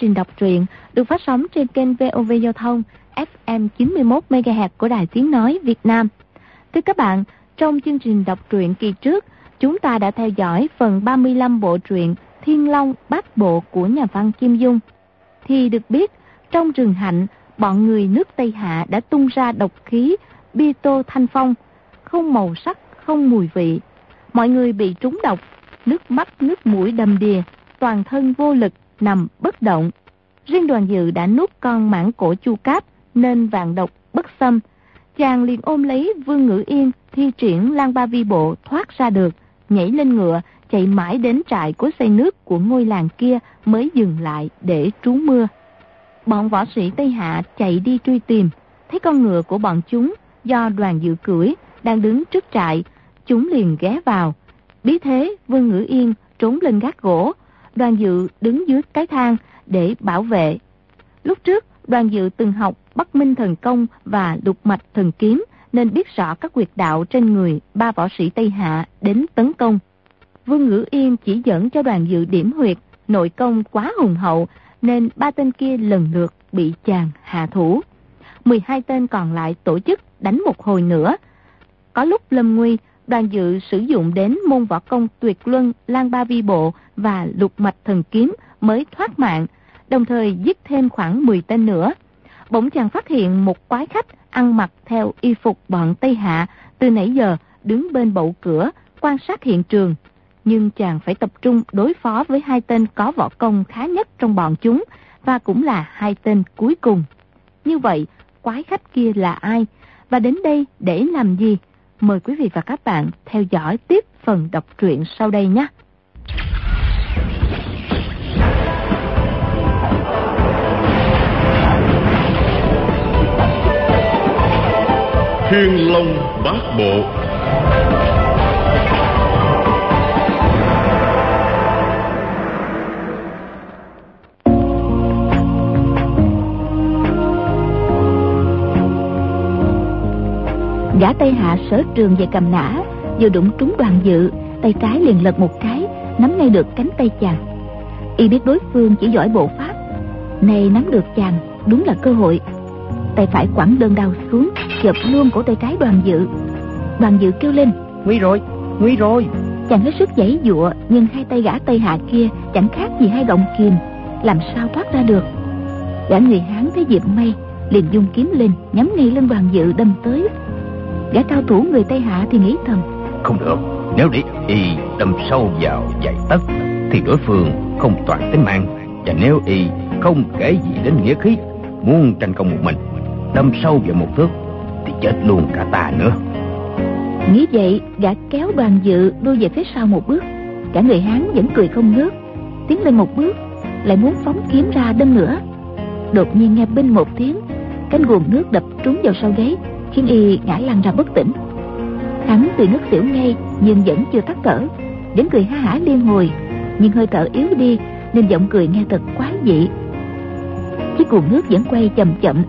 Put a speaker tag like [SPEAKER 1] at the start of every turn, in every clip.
[SPEAKER 1] trình đọc truyện được phát sóng trên kênh VOV Giao thông FM 91 MHz của Đài Tiếng nói Việt Nam. Thưa các bạn, trong chương trình đọc truyện kỳ trước, chúng ta đã theo dõi phần 35 bộ truyện Thiên Long Bát Bộ của nhà văn Kim Dung. Thì được biết, trong rừng hạnh, bọn người nước Tây Hạ đã tung ra độc khí bi tô thanh phong, không màu sắc, không mùi vị. Mọi người bị trúng độc, nước mắt nước mũi đầm đìa, toàn thân vô lực, nằm bất động. Riêng đoàn dự đã nuốt con mãng cổ chu cáp, nên vàng độc bất xâm. Chàng liền ôm lấy Vương Ngữ Yên, thi triển lang ba vi bộ thoát ra được, nhảy lên ngựa, chạy mãi đến trại của xây nước của ngôi làng kia mới dừng lại để trú mưa. Bọn võ sĩ Tây Hạ chạy đi truy tìm, thấy con ngựa của bọn chúng do đoàn dự cưỡi đang đứng trước trại, chúng liền ghé vào. Bí thế, Vương Ngữ Yên trốn lên gác gỗ, đoàn dự đứng dưới cái thang để bảo vệ. Lúc trước, đoàn dự từng học Bắc Minh Thần Công và Lục Mạch Thần Kiếm nên biết rõ các quyệt đạo trên người ba võ sĩ Tây Hạ đến tấn công. Vương Ngữ Yên chỉ dẫn cho đoàn dự điểm huyệt, nội công quá hùng hậu nên ba tên kia lần lượt bị chàng hạ thủ. 12 tên còn lại tổ chức đánh một hồi nữa. Có lúc lâm nguy, đoàn dự sử dụng đến môn võ công tuyệt luân Lan Ba Vi Bộ và lục mạch thần kiếm mới thoát mạng, đồng thời giết thêm khoảng 10 tên nữa. Bỗng chàng phát hiện một quái khách ăn mặc theo y phục bọn Tây Hạ từ nãy giờ đứng bên bậu cửa quan sát hiện trường. Nhưng chàng phải tập trung đối phó với hai tên có võ công khá nhất trong bọn chúng và cũng là hai tên cuối cùng. Như vậy, quái khách kia là ai? Và đến đây để làm gì? Mời quý vị và các bạn theo dõi tiếp phần đọc truyện sau đây nhé.
[SPEAKER 2] Thiên Long Bát Bộ
[SPEAKER 1] Gã Tây Hạ sở trường về cầm nã. Vừa đụng trúng đoàn dự Tay trái liền lật một cái Nắm ngay được cánh tay chàng. Y biết đối phương chỉ giỏi bộ pháp Này nắm được chàng Đúng là cơ hội. Tay phải quẳng đơn đao xuống Chợp luôn cổ tay trái đoàn dự. Đoàn dự kêu lên
[SPEAKER 3] Nguy rồi, nguy rồi.
[SPEAKER 1] Chàng hết sức giãy dụa Nhưng hai tay gã Tây Hạ kia Chẳng khác gì hai động kìm. Làm sao thoát ra được? Gã người Hán thấy Diệp Mây liền dung kiếm lên nhắm ngay lên đoàn dự đâm tới gã cao thủ người tây hạ thì nghĩ thầm.
[SPEAKER 3] Không được. Nếu để y đâm sâu vào vài tấc thì đối phương không toàn tính mạng. Và nếu y không kể gì đến nghĩa khí muốn tranh công một mình đâm sâu vào một thước thì chết luôn cả ta nữa.
[SPEAKER 1] Nghĩ vậy gã kéo đoàn dự đuôi về phía sau một bước. Cả người hán vẫn cười không ngớt. Tiến lên một bước lại muốn phóng kiếm ra đâm nữa đột nhiên nghe binh một tiếng cánh guồng nước đập trúng vào sau gáy khiến y ngã lăn ra bất tỉnh. Hắn từ nước xỉu ngay nhưng vẫn chưa tắt thở vẫn cười ha hả liên hồi, nhưng hơi thở yếu đi, nên giọng cười nghe thật quái dị. Chiếc cuồng nước vẫn quay chậm chậm,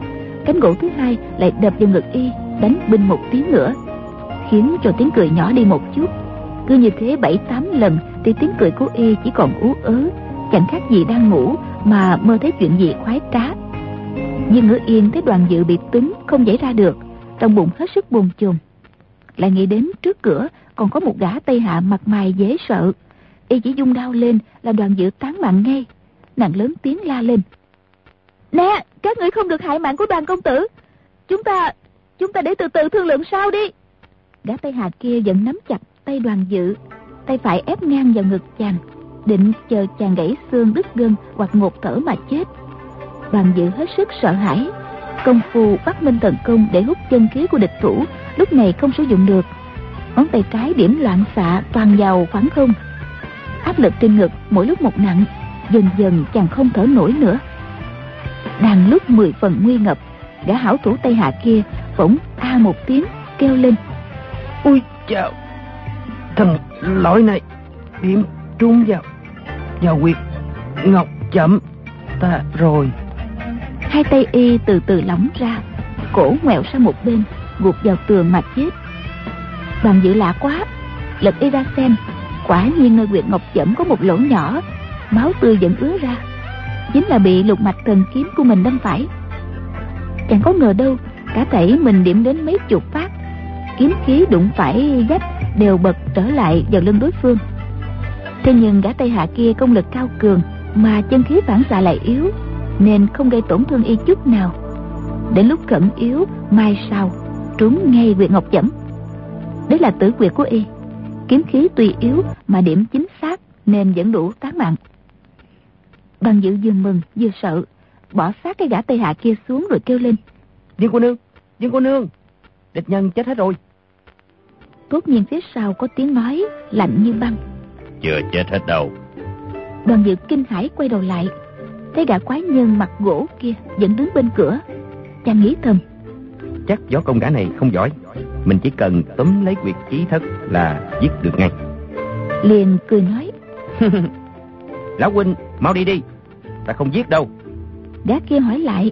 [SPEAKER 1] cánh gỗ thứ hai lại đập vào ngực y, đánh binh một tiếng nữa, khiến cho tiếng cười nhỏ đi một chút. Cứ như thế bảy tám lần thì tiếng cười của y chỉ còn ú ớ, chẳng khác gì đang ngủ mà mơ thấy chuyện gì khoái trá. Nhưng ngữ yên thấy đoàn dự bị túng không giải ra được trong bụng hết sức buồn chồn. Lại nghĩ đến trước cửa còn có một gã tây hạ mặt mày dễ sợ. Y chỉ dung đao lên là đoàn dự tán mạng ngay. Nàng lớn tiếng la lên. Nè các người không được hại mạng của đoàn công tử. Chúng ta chúng ta để từ từ thương lượng sau đi. Gã tây hạ kia vẫn nắm chặt tay đoàn dự tay phải ép ngang vào ngực chàng định chờ chàng gãy xương đứt gân hoặc ngột thở mà chết. Đoàn dự hết sức sợ hãi công phu bắt minh thần công để hút chân khí của địch thủ, lúc này không sử dụng được. Ngón tay trái điểm loạn xạ toàn vào khoảng không. Áp lực trên ngực mỗi lúc một nặng, dần dần chàng không thở nổi nữa. Đang lúc mười phần nguy ngập, gã hảo thủ tây hạ kia bỗng a một tiếng kêu lên.
[SPEAKER 3] Ui chào thằng lỗi này, điểm trúng vào vào quyệt ngọc chậm ta rồi
[SPEAKER 1] hai tay y từ từ lỏng ra, cổ ngoẹo sang một bên gục vào tường mà chết. Bằng dự lạ quá, lật y ra xem, quả nhiên nơi quyệt ngọc chẩm có một lỗ nhỏ, máu tươi vẫn ứa ra. Chính là bị lục mạch thần kiếm của mình đâm phải. Chẳng có ngờ đâu, cả thảy mình điểm đến mấy chục phát, kiếm khí đụng phải vách đều bật trở lại vào lưng đối phương. Thế nhưng gã tây hạ kia công lực cao cường mà chân khí phản xạ lại yếu nên không gây tổn thương y chút nào. Đến lúc cẩn yếu mai sau trúng ngay quyệt ngọc chẩm. Đấy là tử quyệt của y. Kiếm khí tùy yếu mà điểm chính xác nên vẫn đủ tán mạng. Đoàn dự vừa mừng vừa sợ bỏ sát cái gã tây hạ kia xuống rồi kêu lên.
[SPEAKER 3] Dương cô nương dương cô nương địch nhân chết hết rồi.
[SPEAKER 1] Tốt nhiên phía sau có tiếng nói lạnh như băng.
[SPEAKER 3] Chưa chết hết đâu.
[SPEAKER 1] Đoàn dự kinh hãi quay đầu lại Thấy gã quái nhân mặt gỗ kia Vẫn đứng bên cửa Chàng nghĩ thầm.
[SPEAKER 3] Chắc gió công gã này không giỏi Mình chỉ cần túm lấy quyệt chí thất là giết được ngay.
[SPEAKER 1] Liền cười nói
[SPEAKER 3] Lão huynh mau đi đi Ta không giết đâu.
[SPEAKER 1] Gã kia hỏi lại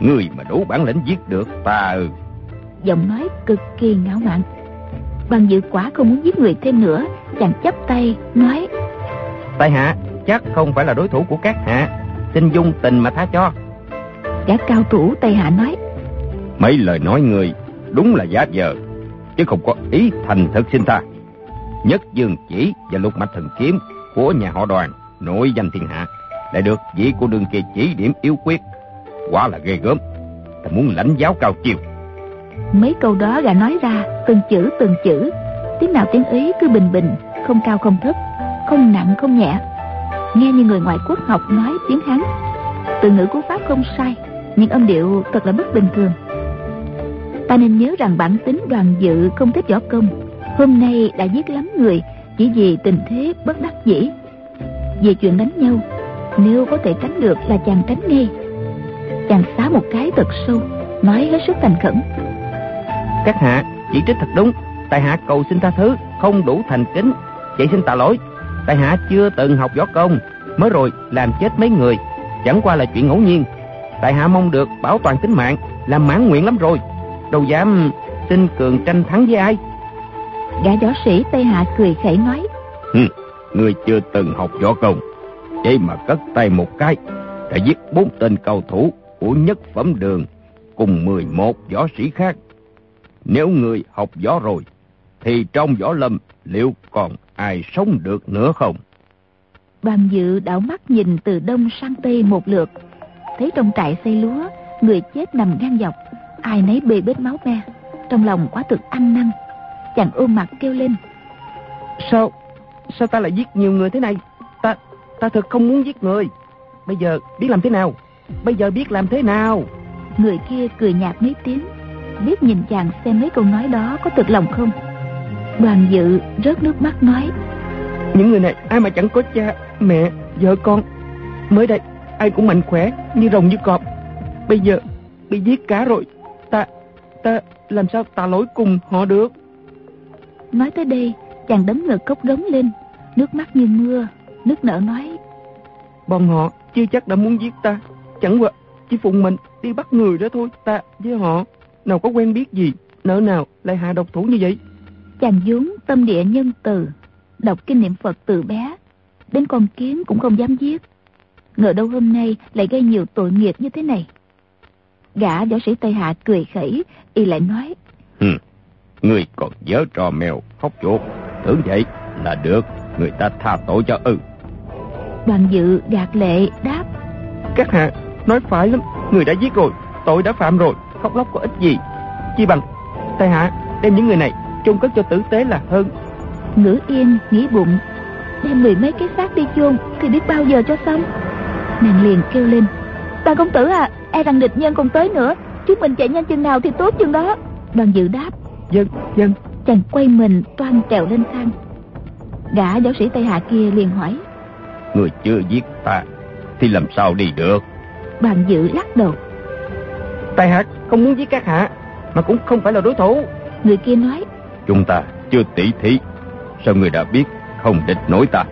[SPEAKER 3] Người mà đủ bản lĩnh giết được ta ừ
[SPEAKER 1] Giọng nói cực kỳ ngạo mạn. Bằng dự quả không muốn giết người thêm nữa Chàng chấp tay nói
[SPEAKER 3] Tại hạ chắc không phải là đối thủ của các hạ Xin dung tình mà tha cho.
[SPEAKER 1] Gã cao thủ Tây Hạ nói.
[SPEAKER 3] Mấy lời nói người đúng là giá giờ Chứ không có ý thành thực xin tha. Nhất dương chỉ và lục mạch thần kiếm Của nhà họ đoàn Nội danh thiên hạ Lại được vị của đường kia chỉ điểm yếu quyết. Quá là ghê gớm. Ta muốn lãnh giáo cao chiều.
[SPEAKER 1] Mấy câu đó gã nói ra Từng chữ từng chữ. Tiếng nào tiếng ý cứ bình bình Không cao không thấp Không nặng không nhẹ Nghe như người ngoại quốc học nói tiếng Hán. Từ ngữ của Pháp không sai, Nhưng âm điệu thật là bất bình thường. Ta nên nhớ rằng bản tính đoàn dự không thích võ công. Hôm nay đã giết lắm người, Chỉ vì tình thế bất đắc dĩ. Về chuyện đánh nhau, Nếu có thể tránh được là chàng tránh ngay. Chàng xá một cái thật sâu, Nói hết sức thành khẩn.
[SPEAKER 3] Các hạ, chỉ trích thật đúng. Tại hạ cầu xin tha thứ, không đủ thành kính. Vậy xin tạ lỗi tại hạ chưa từng học võ công mới rồi làm chết mấy người chẳng qua là chuyện ngẫu nhiên. Tại hạ mong được bảo toàn tính mạng làm mãn nguyện lắm rồi đâu dám xin cường tranh thắng với ai.
[SPEAKER 1] Gã võ sĩ tây hạ cười khẩy nói
[SPEAKER 3] Hừ, người chưa từng học võ công vậy mà cất tay một cái đã giết bốn tên cầu thủ của nhất phẩm đường cùng mười một võ sĩ khác. Nếu người học võ rồi, thì trong võ lâm liệu còn ai sống được nữa không?
[SPEAKER 1] Đoàn dự đảo mắt nhìn từ đông sang tây một lượt, thấy trong trại xây lúa, người chết nằm ngang dọc, ai nấy bê bết máu me, trong lòng quá thực ăn năn. Chàng ôm mặt kêu lên.
[SPEAKER 3] Sao, sao ta lại giết nhiều người thế này? Ta, ta thật không muốn giết người. Bây giờ biết làm thế nào? Bây giờ biết làm thế nào?
[SPEAKER 1] Người kia cười nhạt mấy tiếng, biết nhìn chàng xem mấy câu nói đó có thực lòng không đoàn dự rớt nước mắt nói.
[SPEAKER 3] Những người này ai mà chẳng có cha mẹ vợ con. Mới đây ai cũng mạnh khỏe như rồng như cọp. Bây giờ bị giết cả rồi. Ta ta làm sao tạ lỗi cùng họ được?
[SPEAKER 1] Nói tới đây chàng đấm ngực cốc đống lên. Nước mắt như mưa nước nở nói.
[SPEAKER 3] Bọn họ chưa chắc đã muốn giết ta. Chẳng qua chỉ phụng mình đi bắt người đó thôi ta với họ. Nào có quen biết gì nỡ nào lại hạ độc thủ như vậy
[SPEAKER 1] chàng vốn tâm địa nhân từ đọc kinh niệm phật từ bé đến con kiến cũng không dám giết. Ngờ đâu hôm nay lại gây nhiều tội nghiệp như thế này. Gã võ sĩ tây hạ cười khẩy y lại nói
[SPEAKER 3] Hừ, người còn nhớ trò mèo khóc chuột. Tưởng vậy là được người ta tha tội cho ư.
[SPEAKER 1] Đoàn dự gạt lệ đáp
[SPEAKER 3] các hạ nói phải lắm người đã giết rồi tội đã phạm rồi khóc lóc có ích gì? Chi bằng tại hạ đem những người này chôn cất cho tử tế là hơn.
[SPEAKER 1] Ngữ yên nghĩ bụng. Đem mười mấy cái xác đi chôn thì biết bao giờ cho xong. Nàng liền kêu lên. Đoàn công tử à e rằng địch nhân còn tới nữa. Chúng mình chạy nhanh chừng nào thì tốt chừng đó. Đoàn dự đáp.
[SPEAKER 3] Dân dân.
[SPEAKER 1] Chàng quay mình toan trèo lên thang. Gã võ sĩ tây hạ kia liền hỏi.
[SPEAKER 3] Người chưa giết ta thì làm sao đi được?
[SPEAKER 1] Đoàn dự lắc đầu.
[SPEAKER 3] Tài hạ không muốn giết các hạ mà cũng không phải là đối thủ.
[SPEAKER 1] Người kia nói
[SPEAKER 3] chúng ta chưa tỉ thí. Sao người đã biết không địch nổi ta?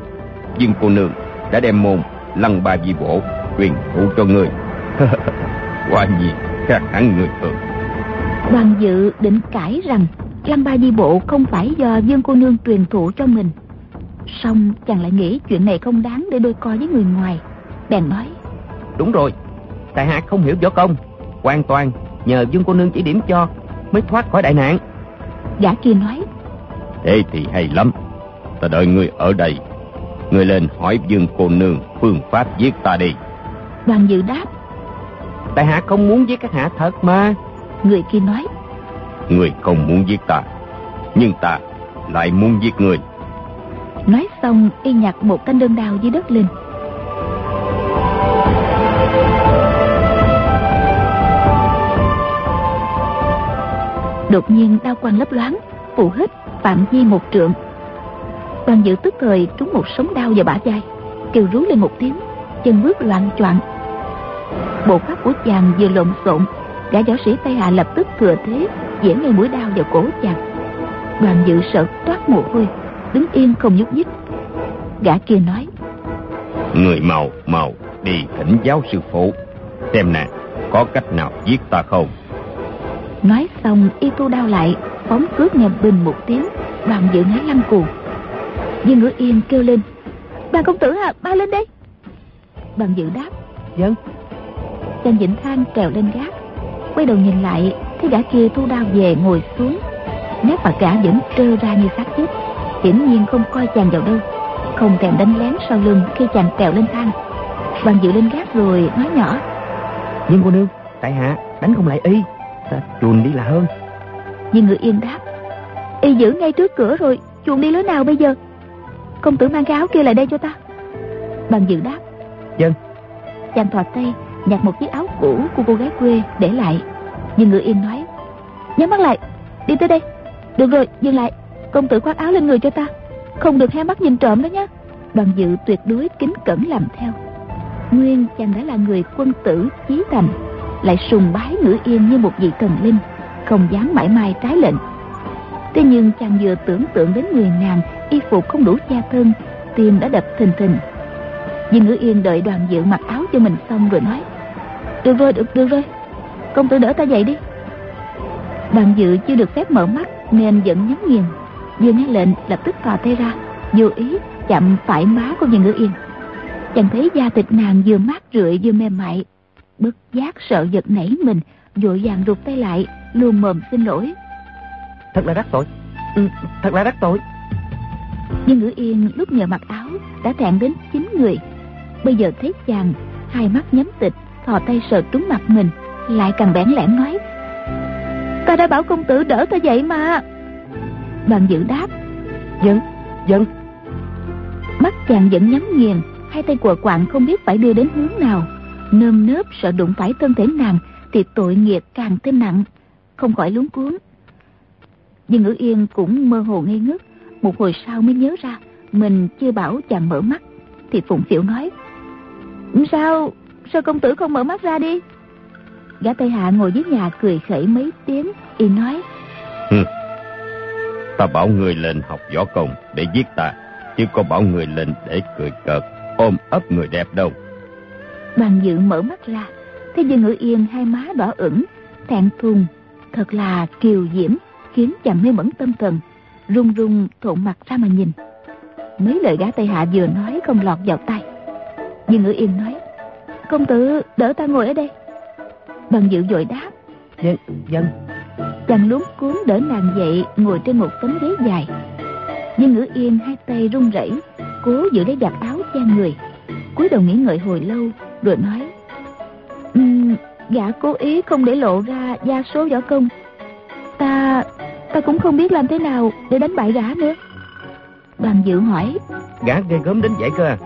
[SPEAKER 3] Nhưng cô nương đã đem môn lăng ba di bộ truyền thụ cho người quả nhiên khác hẳn người thường.
[SPEAKER 1] Đoàn dự định cãi rằng lăng ba di bộ không phải do dương cô nương truyền thụ cho mình. Song chàng lại nghĩ chuyện này không đáng để đôi co với người ngoài. Bèn nói
[SPEAKER 3] đúng rồi tại hạ không hiểu võ công hoàn toàn nhờ dương cô nương chỉ điểm cho mới thoát khỏi đại nạn
[SPEAKER 1] gã kia nói.
[SPEAKER 3] Thế thì hay lắm. Ta đợi người ở đây. Người lên hỏi dương cô nương phương pháp giết ta đi.
[SPEAKER 1] Đoàn dự đáp.
[SPEAKER 3] Tại hạ không muốn giết các hạ thật mà.
[SPEAKER 1] Người kia nói.
[SPEAKER 3] Người không muốn giết ta nhưng ta lại muốn giết người
[SPEAKER 1] nói xong y nhặt một thanh đơn đao dưới đất lên đột nhiên đao quang lấp loáng phụ hít, phạm vi một trượng. Đoàn dự tức thời, trúng một sống đao vào bả vai, kêu rú lên một tiếng, chân bước loạn choạng. Bộ pháp của chàng vừa lộn xộn, gã võ sĩ tây hạ lập tức thừa thế dễ ngay mũi đao vào cổ chàng. Đoàn dự sợ toát mồ hôi, đứng yên không nhúc nhích. Gã kia nói,
[SPEAKER 3] người màu màu đi thỉnh giáo sư phụ. Xem nè, có cách nào giết ta không?
[SPEAKER 1] Nói xong y thu đao lại phóng cướp nghe bình một tiếng đoàn dự ngã lăn cuồng dương ngữ yên kêu lên đoàn công tử à ba lên đây. Đoàn dự đáp
[SPEAKER 3] dân
[SPEAKER 1] chàng vĩnh thang trèo lên gác quay đầu nhìn lại thấy gã kia thu đao về ngồi xuống. Nét mặt gã vẫn trơ ra như xác chết hiển nhiên không coi chàng vào đâu không thèm đánh lén sau lưng khi chàng trèo lên thang. Đoàn dự lên gác rồi nói nhỏ
[SPEAKER 3] nhưng cô nương tại hạ đánh không lại y ta chuồn đi là hơn.
[SPEAKER 1] Nhưng người yên đáp y giữ ngay trước cửa rồi chuồn đi lối nào bây giờ? Công tử mang cái áo kia lại đây cho ta. Bằng dự đáp
[SPEAKER 3] dân.
[SPEAKER 1] Chàng thò tay nhặt một chiếc áo cũ của cô gái quê để lại. Nhưng người yên nói nhắm mắt lại đi tới đây. Được rồi dừng lại công tử khoác áo lên người cho ta không được hé mắt nhìn trộm đó nhé đoàn dự tuyệt đối kính cẩn làm theo. Nguyên chàng đã là người quân tử chí thành lại sùng bái ngữ yên như một vị thần linh, không dám mãi mai trái lệnh. Thế nhưng chàng vừa tưởng tượng đến người nàng, y phục không đủ che thân, tim đã đập thình thình. Nhưng ngữ yên đợi đoàn dự mặc áo cho mình xong rồi nói, được rồi, được được rồi, công tử đỡ ta dậy đi. Đoàn dự chưa được phép mở mắt nên vẫn nhắm nghiền, vừa nghe lệnh lập tức thò tay ra, vô ý chạm phải má của viên ngữ yên. Chàng thấy da thịt nàng vừa mát rượi vừa mềm mại bất giác sợ giật nảy mình vội vàng rụt tay lại luôn mồm xin lỗi.
[SPEAKER 3] Thật là đắc tội. Ừ, thật là đắc tội.
[SPEAKER 1] Nhưng ngữ yên lúc nhờ mặc áo đã thẹn đến chín người. Bây giờ thấy chàng hai mắt nhắm tịch thò tay sờ trúng mặt mình lại càng bẽn lẽn nói. Ta đã bảo công tử đỡ ta dậy mà. Đoàn dự đáp.
[SPEAKER 3] Dân dân
[SPEAKER 1] mắt chàng vẫn nhắm nghiền hai tay quờ quạng không biết phải đưa đến hướng nào nơm nớp sợ đụng phải thân thể nàng thì tội nghiệp càng thêm nặng, không khỏi lúng cuốn nhưng ngữ yên cũng mơ hồ ngây ngất, một hồi sau mới nhớ ra, mình chưa bảo chàng mở mắt, thì phụng phịu nói, sao sao công tử không mở mắt ra đi? Gã tây hạ ngồi dưới nhà cười khẩy mấy tiếng, y nói
[SPEAKER 3] ta bảo người lên học võ công để giết ta, chứ có bảo người lên để cười cợt, ôm ấp người đẹp đâu
[SPEAKER 1] đoàn dự mở mắt ra thấy dương ngữ yên hai má đỏ ửng thẹn thùng thật là kiều diễm khiến chàng mê mẩn tâm thần run run thộn mặt ra mà nhìn. Mấy lời gã tây hạ vừa nói không lọt vào tay dương ngữ yên nói công tử đỡ ta ngồi ở đây. Đoàn dự vội đáp
[SPEAKER 3] dân dân
[SPEAKER 1] chàng luống cuốn đỡ nàng dậy ngồi trên một tấm ghế dài. Nhưng ngữ yên hai tay run rẩy cố giữ lấy giặt áo che người. Cúi đầu nghĩ ngợi hồi lâu rồi nói. Um, gã cố ý không để lộ ra gia số võ công. Ta ta cũng không biết làm thế nào để đánh bại gã nữa. Đoàn dự hỏi.
[SPEAKER 3] Gã ghê gớm đến vậy cơ à?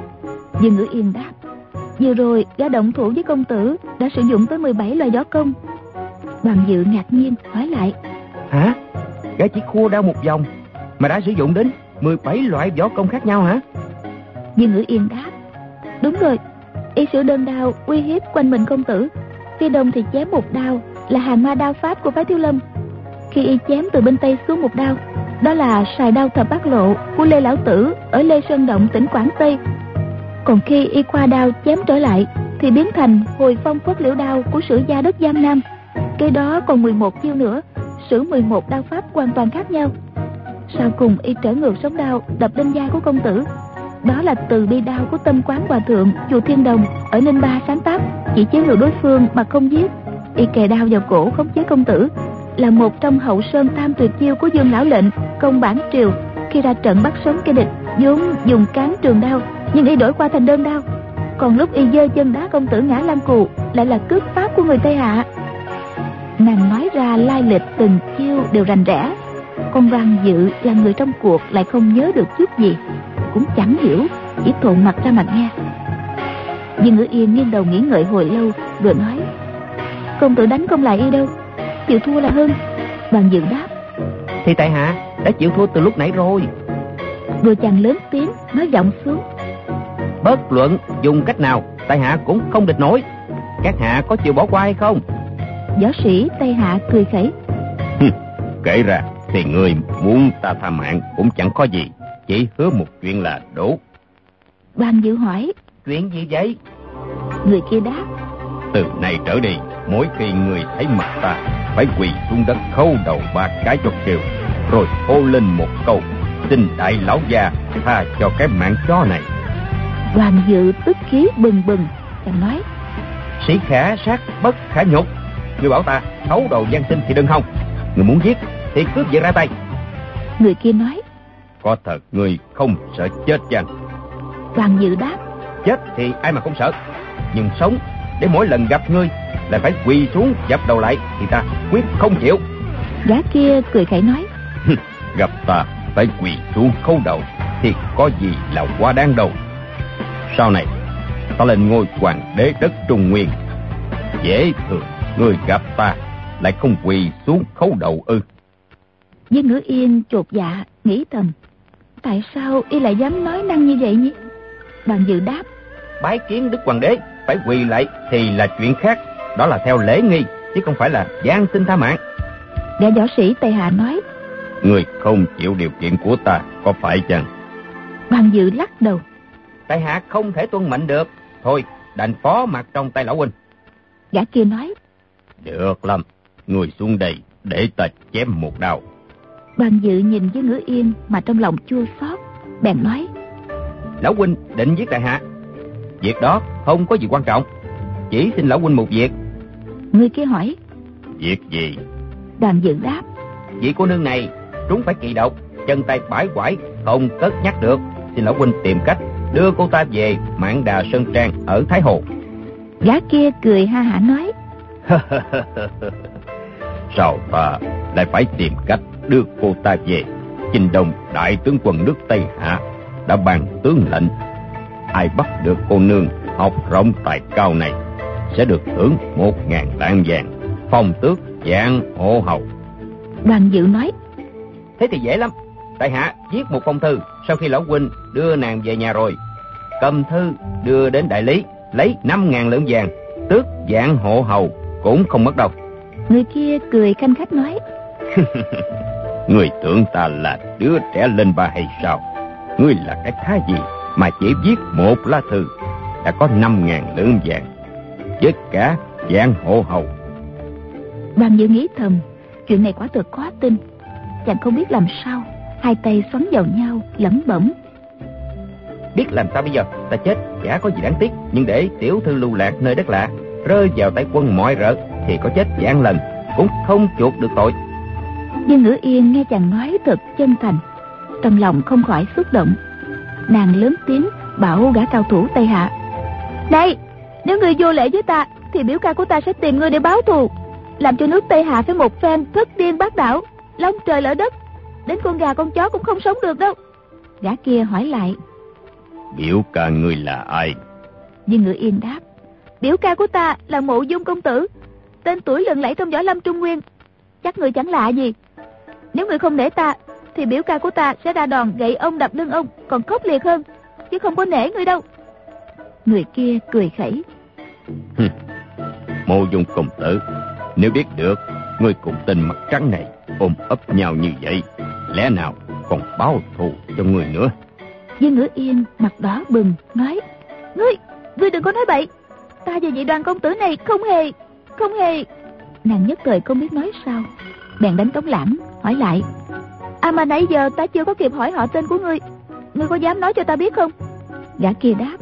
[SPEAKER 1] Dương ngữ yên đáp. Vừa rồi gã động thủ với công tử đã sử dụng tới 17 loại võ công. Đoàn dự ngạc nhiên hỏi lại.
[SPEAKER 3] Hả? Gã chỉ khua đao một vòng mà đã sử dụng đến 17 loại võ công khác nhau hả?
[SPEAKER 1] Dương ngữ yên đáp. Đúng rồi y sử đơn đao uy hiếp quanh mình công tử. Phi đồng thì chém một đao là hàng ma đao pháp của phái thiếu lâm. Khi y chém từ bên tây xuống một đao, đó là sài đao thập bát lộ của lê lão tử ở lê sơn động, tỉnh quảng tây. Còn khi y qua đao chém trở lại, thì biến thành hồi phong phất liễu đao của sử gia đất giang nam. Cái đó còn 11 chiêu nữa, sử 11 đao pháp hoàn toàn khác nhau. Sau cùng y trở ngược sống đao đập lên vai của công tử. Đó là từ bi đao của tâm quán hòa thượng chùa Thiên Đồng ở Ninh Ba sáng tác, chỉ chiến lược đối phương mà không giết. Y kề đao vào cổ khống chế công tử, là một trong hậu sơn tam tuyệt chiêu của Dương lão lệnh công bản triều. Khi ra trận bắt sống kẻ địch vốn dùng cán trường đao nhưng y đổi qua thành đơn đao. Còn lúc y dơ chân đá công tử ngã lam cù lại là cướp pháp của người tây hạ. Nàng nói ra lai lịch từng chiêu đều rành rẽ con văn dự là người trong cuộc lại không nhớ được chút gì. Cũng chẳng hiểu chỉ thuận mặt ra mặt nghe. Nhưng ngữ yên nghiêng đầu nghĩ ngợi hồi lâu rồi nói công tử đánh không lại y đâu? Chịu thua là hơn. Đoàn dự đáp
[SPEAKER 3] thì tại hạ đã chịu thua từ lúc nãy rồi.
[SPEAKER 1] Rồi chàng lớn tiếng nói giọng xuống
[SPEAKER 3] bất luận dùng cách nào tại hạ cũng không địch nổi. Các hạ có chịu bỏ qua hay không?
[SPEAKER 1] Võ sĩ tây hạ cười khẩy
[SPEAKER 3] kể ra thì người muốn ta tha mạng cũng chẳng có gì. Chỉ hứa một chuyện là đủ.
[SPEAKER 1] Đoàn dự hỏi.
[SPEAKER 3] Chuyện gì vậy?
[SPEAKER 1] Người kia đáp.
[SPEAKER 3] Từ nay trở đi mỗi khi người thấy mặt ta phải quỳ xuống đất khâu đầu ba cái cho kêu rồi hô lên một câu xin đại lão già tha cho cái mạng chó này.
[SPEAKER 1] Đoàn dự tức khí bừng bừng chàng nói.
[SPEAKER 3] Sĩ khả sát bất khả nhục. Người bảo ta thấu đầu gian sinh thì đừng không người muốn giết thì cướp việc ra tay.
[SPEAKER 1] Người kia nói
[SPEAKER 3] có thật người không sợ chết chăng?
[SPEAKER 1] Đoàn dự đáp
[SPEAKER 3] chết thì ai mà không sợ? Nhưng sống để mỗi lần gặp ngươi là phải quỳ xuống dập đầu lại thì ta quyết không chịu.
[SPEAKER 1] Gã kia cười khẩy nói
[SPEAKER 3] gặp ta phải quỳ xuống khấu đầu thì có gì là quá đáng đâu. Sau này ta lên ngôi hoàng đế đất trung nguyên. Dễ thường người gặp ta lại không quỳ xuống khấu đầu ư
[SPEAKER 1] viên ngữ yên chột dạ nghĩ thầm. Tại sao y lại dám nói năng như vậy nhỉ? Đoàn dự đáp.
[SPEAKER 3] Bái kiến đức hoàng đế phải quỳ lại thì là chuyện khác. Đó là theo lễ nghi chứ không phải là gian xin tha mạng.
[SPEAKER 1] Gã võ sĩ tây hạ nói.
[SPEAKER 3] Người không chịu điều kiện của ta có phải chăng?
[SPEAKER 1] Đoàn dự lắc đầu.
[SPEAKER 3] Tại hạ không thể tuân mệnh được. Thôi đành phó mặt trong tay lão huynh.
[SPEAKER 1] Gã kia nói.
[SPEAKER 3] Được lắm. Người xuống đây để ta chém một đao
[SPEAKER 1] đoàn dự nhìn với ngữ yên mà trong lòng chua xót bèn nói.
[SPEAKER 3] Lão huynh định giết tại hạ. Việc đó không có gì quan trọng. Chỉ xin lão huynh một việc.
[SPEAKER 1] Người kia hỏi.
[SPEAKER 3] Việc gì?
[SPEAKER 1] Đoàn dự đáp.
[SPEAKER 3] Vị cô nương này trúng phải kỳ độc chân tay bãi quải không cất nhắc được. Xin lão huynh tìm cách đưa cô ta về mãn đà sơn trang ở thái hồ.
[SPEAKER 1] Gã kia cười ha hả nói.
[SPEAKER 3] Sao ta lại phải tìm cách đưa cô ta về. Chinh đông đại tướng quân nước tây hạ đã ban tướng lệnh. Ai bắt được cô nương học rộng tài cao này sẽ được hưởng một ngàn lạng vàng phong tước dạng hộ hầu.
[SPEAKER 1] Đoàn dự nói
[SPEAKER 3] thế thì dễ lắm. Tại hạ viết một phong thư sau khi lão huynh đưa nàng về nhà rồi cầm thư đưa đến đại lý lấy năm ngàn lượng vàng tước dạng hộ hầu cũng không mất đâu.
[SPEAKER 1] Người kia cười khanh khách nói
[SPEAKER 3] người tưởng ta là đứa trẻ lên ba hay sao? Ngươi là cái thá gì mà chỉ viết một lá thư? Đã có năm ngàn lượng vàng với cả dạng hộ hầu.
[SPEAKER 1] Đoàn dự nghĩ thầm chuyện này quả thực khó tin. Chàng không biết làm sao hai tay xoắn vào nhau lẩm bẩm.
[SPEAKER 3] Biết làm sao bây giờ? Ta chết chả có gì đáng tiếc. Nhưng để tiểu thư lưu lạc nơi đất lạ rơi vào tay quân mọi rợ thì có chết vạn lần cũng không chuộc được tội
[SPEAKER 1] nhưng ngữ yên nghe chàng nói thật chân thành trong lòng không khỏi xúc động. Nàng lớn tiếng bảo gã cao thủ tây hạ này nếu ngươi vô lễ với ta thì biểu ca của ta sẽ tìm ngươi để báo thù làm cho nước tây hạ phải một phen thất điên bát đảo long trời lở đất. Đến con gà con chó cũng không sống được đâu. Gã kia hỏi lại
[SPEAKER 3] biểu ca ngươi là ai?
[SPEAKER 1] Nhưng ngữ yên đáp biểu ca của ta là mộ dung công tử tên tuổi lừng lẫy trong võ lâm trung nguyên. Chắc người chẳng lạ gì nếu người không nể ta thì biểu ca của ta sẽ ra đòn gậy ông đập lưng ông còn khốc liệt hơn chứ không có nể người đâu. Người kia cười khẩy.
[SPEAKER 3] Mộ dung công tử nếu biết được ngươi cùng tên mặt trắng này ôm ấp nhau như vậy lẽ nào còn báo thù cho người nữa?
[SPEAKER 1] Viên ngữ yên mặt đỏ bừng nói ngươi ngươi đừng có nói bậy. Ta và vị đoàn công tử này không hề không hề. Nàng nhất thời không biết nói sao bèn đánh tống lãng hỏi lại à mà nãy giờ ta chưa có kịp hỏi họ tên của ngươi ngươi có dám nói cho ta biết không Gã kia đáp.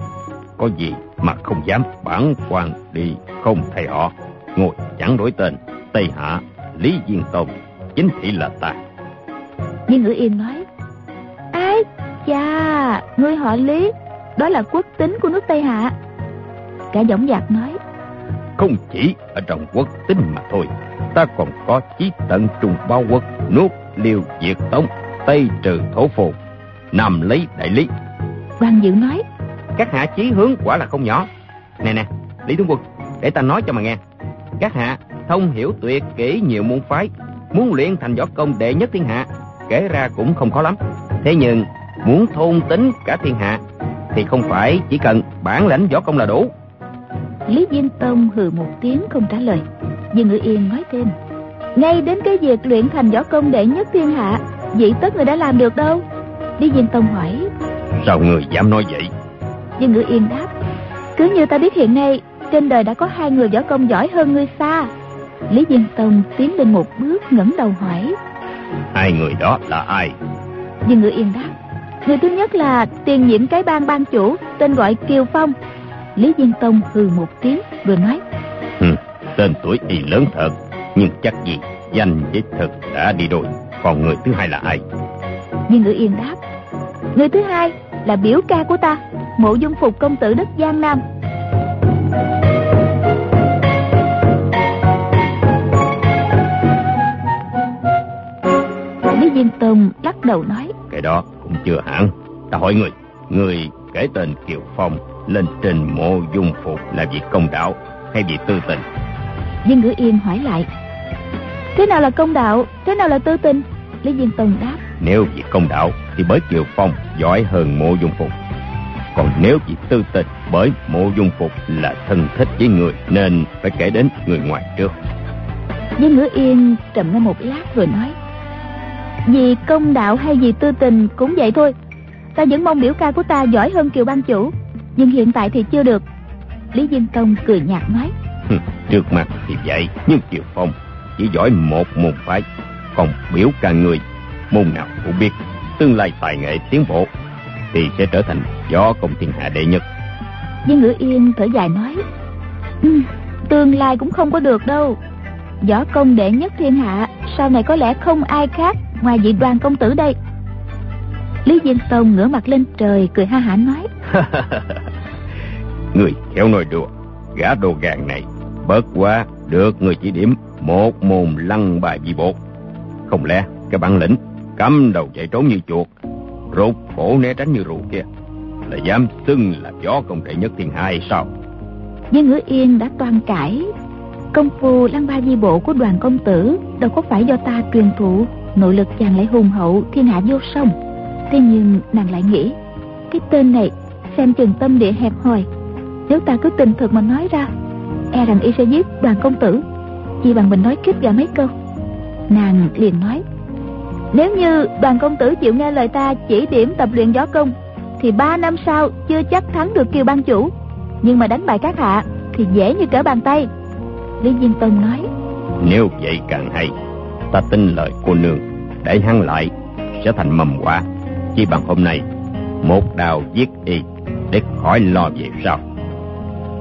[SPEAKER 3] Có gì mà không dám bản quan đi không thay họ. Ngồi chẳng đổi tên, Tây Hạ, Lý Diên Tông, chính thị là ta.
[SPEAKER 1] Viên ngữ yên nói. Ái cha, ngươi họ Lý, đó là quốc tính của nước Tây Hạ. Cả giọng dạc nói.
[SPEAKER 3] Không chỉ ở trong quốc tính mà thôi, ta còn có chí tận trùng bao quốc, nuốt liều diệt tống, Tây trừ thổ phồn, Nam lấy đại lý.
[SPEAKER 1] Quan Dự nói.
[SPEAKER 3] Các hạ chí hướng quả là không nhỏ. Nè nè, Lý Tướng Quân, để ta nói cho mà nghe. Các hạ thông hiểu tuyệt kỹ nhiều môn phái, muốn luyện thành võ công đệ nhất thiên hạ, kể ra cũng không khó lắm. Thế nhưng, muốn thôn tính cả thiên hạ, thì không phải chỉ cần bản lãnh võ công là đủ.
[SPEAKER 1] Lý Diên Tông hừ một tiếng không trả lời. Dương Ngự Yên nói thêm. Ngay đến cái việc luyện thành võ công đệ nhất thiên hạ, vậy tất người đã làm được đâu? Lý Diên Tông hỏi.
[SPEAKER 3] Sao người dám nói vậy?
[SPEAKER 1] Dương Ngự Yên đáp. Cứ như ta biết hiện nay, trên đời đã có hai người võ công giỏi hơn ngươi xa. Lý Diên Tông tiến lên một bước ngẩng đầu hỏi.
[SPEAKER 3] Hai người đó là ai?
[SPEAKER 1] Dương Ngự Yên đáp. Người thứ nhất là tiền nhiệm cái bang ban chủ, tên gọi Kiều Phong. Lý Diên Tông hừ một tiếng rồi nói.
[SPEAKER 3] Ừ, tên tuổi y lớn thật, nhưng chắc gì danh với thực đã đi đôi. Còn người thứ hai là ai?
[SPEAKER 1] Dương Ngự Yên đáp. Người thứ hai là biểu ca của ta, mộ dung phục công tử đất Giang Nam. Lý Diên Tông lắc đầu nói.
[SPEAKER 3] Cái đó cũng chưa hẳn. Ta hỏi người, người kể tên Kiều Phong lên trình mộ dung phục là việc công đạo hay việc tư tình?
[SPEAKER 1] Dương Ngữ Yên hỏi lại. Thế nào là công đạo, thế nào là tư tình? Lý Diên Tông đáp.
[SPEAKER 3] Nếu việc công đạo thì bởi Kiều Phong giỏi hơn mộ dung phục. Còn nếu việc tư tình bởi mộ dung phục là thân thích với người nên phải kể đến người ngoài trước.
[SPEAKER 1] Dương Ngữ Yên trầm ngâm một lát rồi nói. Vì công đạo hay vì tư tình cũng vậy thôi. Ta vẫn mong biểu ca của ta giỏi hơn Kiều Ban Chủ. Nhưng hiện tại thì chưa được. Lý Diên Tông cười nhạt nói.
[SPEAKER 3] Trước mặt thì vậy, nhưng Kiều Phong chỉ giỏi một môn phái. Còn biểu ca người, môn nào cũng biết. Tương lai tài nghệ tiến bộ thì sẽ trở thành võ công thiên hạ đệ nhất.
[SPEAKER 1] Viên ngữ yên thở dài nói. Ừ, tương lai cũng không có được đâu. Võ công đệ nhất thiên hạ sau này có lẽ không ai khác ngoài vị đoàn công tử đây. Lý Diên Tông ngửa mặt lên trời cười ha hả nói.
[SPEAKER 3] người khéo nói đùa, gã đồ gàng này bớt quá được người chỉ điểm một môn lăng bài vi bột. Không lẽ cái bản lĩnh cắm đầu chạy trốn như chuột, rụt cổ né tránh như rùa kia là dám xưng là võ công đệ nhất thiên hai sao?
[SPEAKER 1] Viên ngữ yên đã toan cãi công phu lăng ba di bộ của đoàn công tử đâu có phải do ta truyền thụ nội lực chàng lại hùng hậu thiên hạ vô song thế nhưng nàng lại nghĩ, cái tên này xem chừng tâm địa hẹp hòi. Nếu ta cứ tình thực mà nói ra e rằng y sẽ giết đoàn công tử. Chỉ bằng mình nói kích gà mấy câu. Nàng liền nói, nếu như đoàn công tử chịu nghe lời ta chỉ điểm tập luyện gió công, thì ba năm sau chưa chắc thắng được kiều ban chủ. Nhưng mà đánh bại các hạ thì dễ như cỡ bàn tay. Lý diên tông nói,
[SPEAKER 3] nếu vậy càng hay, ta tin lời cô nương, để hắn lại sẽ thành mầm quả chỉ bằng hôm nay một đào giết y để khỏi lo về sau.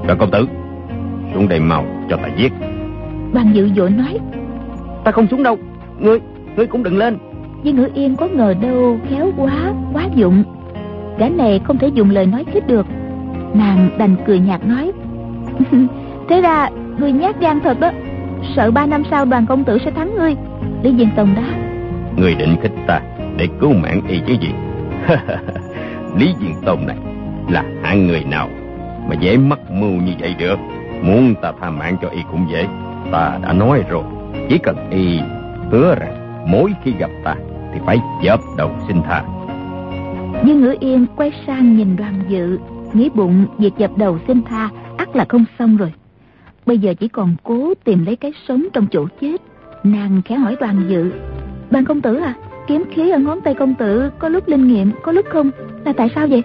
[SPEAKER 3] Đoàn công tử xuống đây mau cho ta giết.
[SPEAKER 1] Đoàn dự vội nói
[SPEAKER 3] ta không xuống đâu. Ngươi ngươi cũng đừng lên.
[SPEAKER 1] Viên ngữ yên có ngờ đâu khéo quá quá dụng. Gã này không thể dùng lời nói khích được. Nàng đành cười nhạt nói thế ra ngươi nhát gan thật đó sợ ba năm sau đoàn công tử sẽ thắng ngươi. Lý diên tông đáp
[SPEAKER 3] người định khích ta để cứu mạng y chứ gì? Lý diên tông này, là hạng người nào mà dễ mắc mưu như vậy được? Muốn ta tha mạng cho y cũng dễ. Ta đã nói rồi, chỉ cần y hứa rằng mỗi khi gặp ta thì phải dập đầu xin tha.
[SPEAKER 1] Nhưng Ngữ Yên quay sang nhìn đoàn dự, Nghĩ bụng việc dập đầu xin tha, ắt là không xong rồi. Bây giờ chỉ còn cố tìm lấy cái sống trong chỗ chết. Nàng khẽ hỏi đoàn dự, bạn công tử à Kiếm khí ở ngón tay công tử Có lúc linh nghiệm có lúc không? Là tại sao vậy?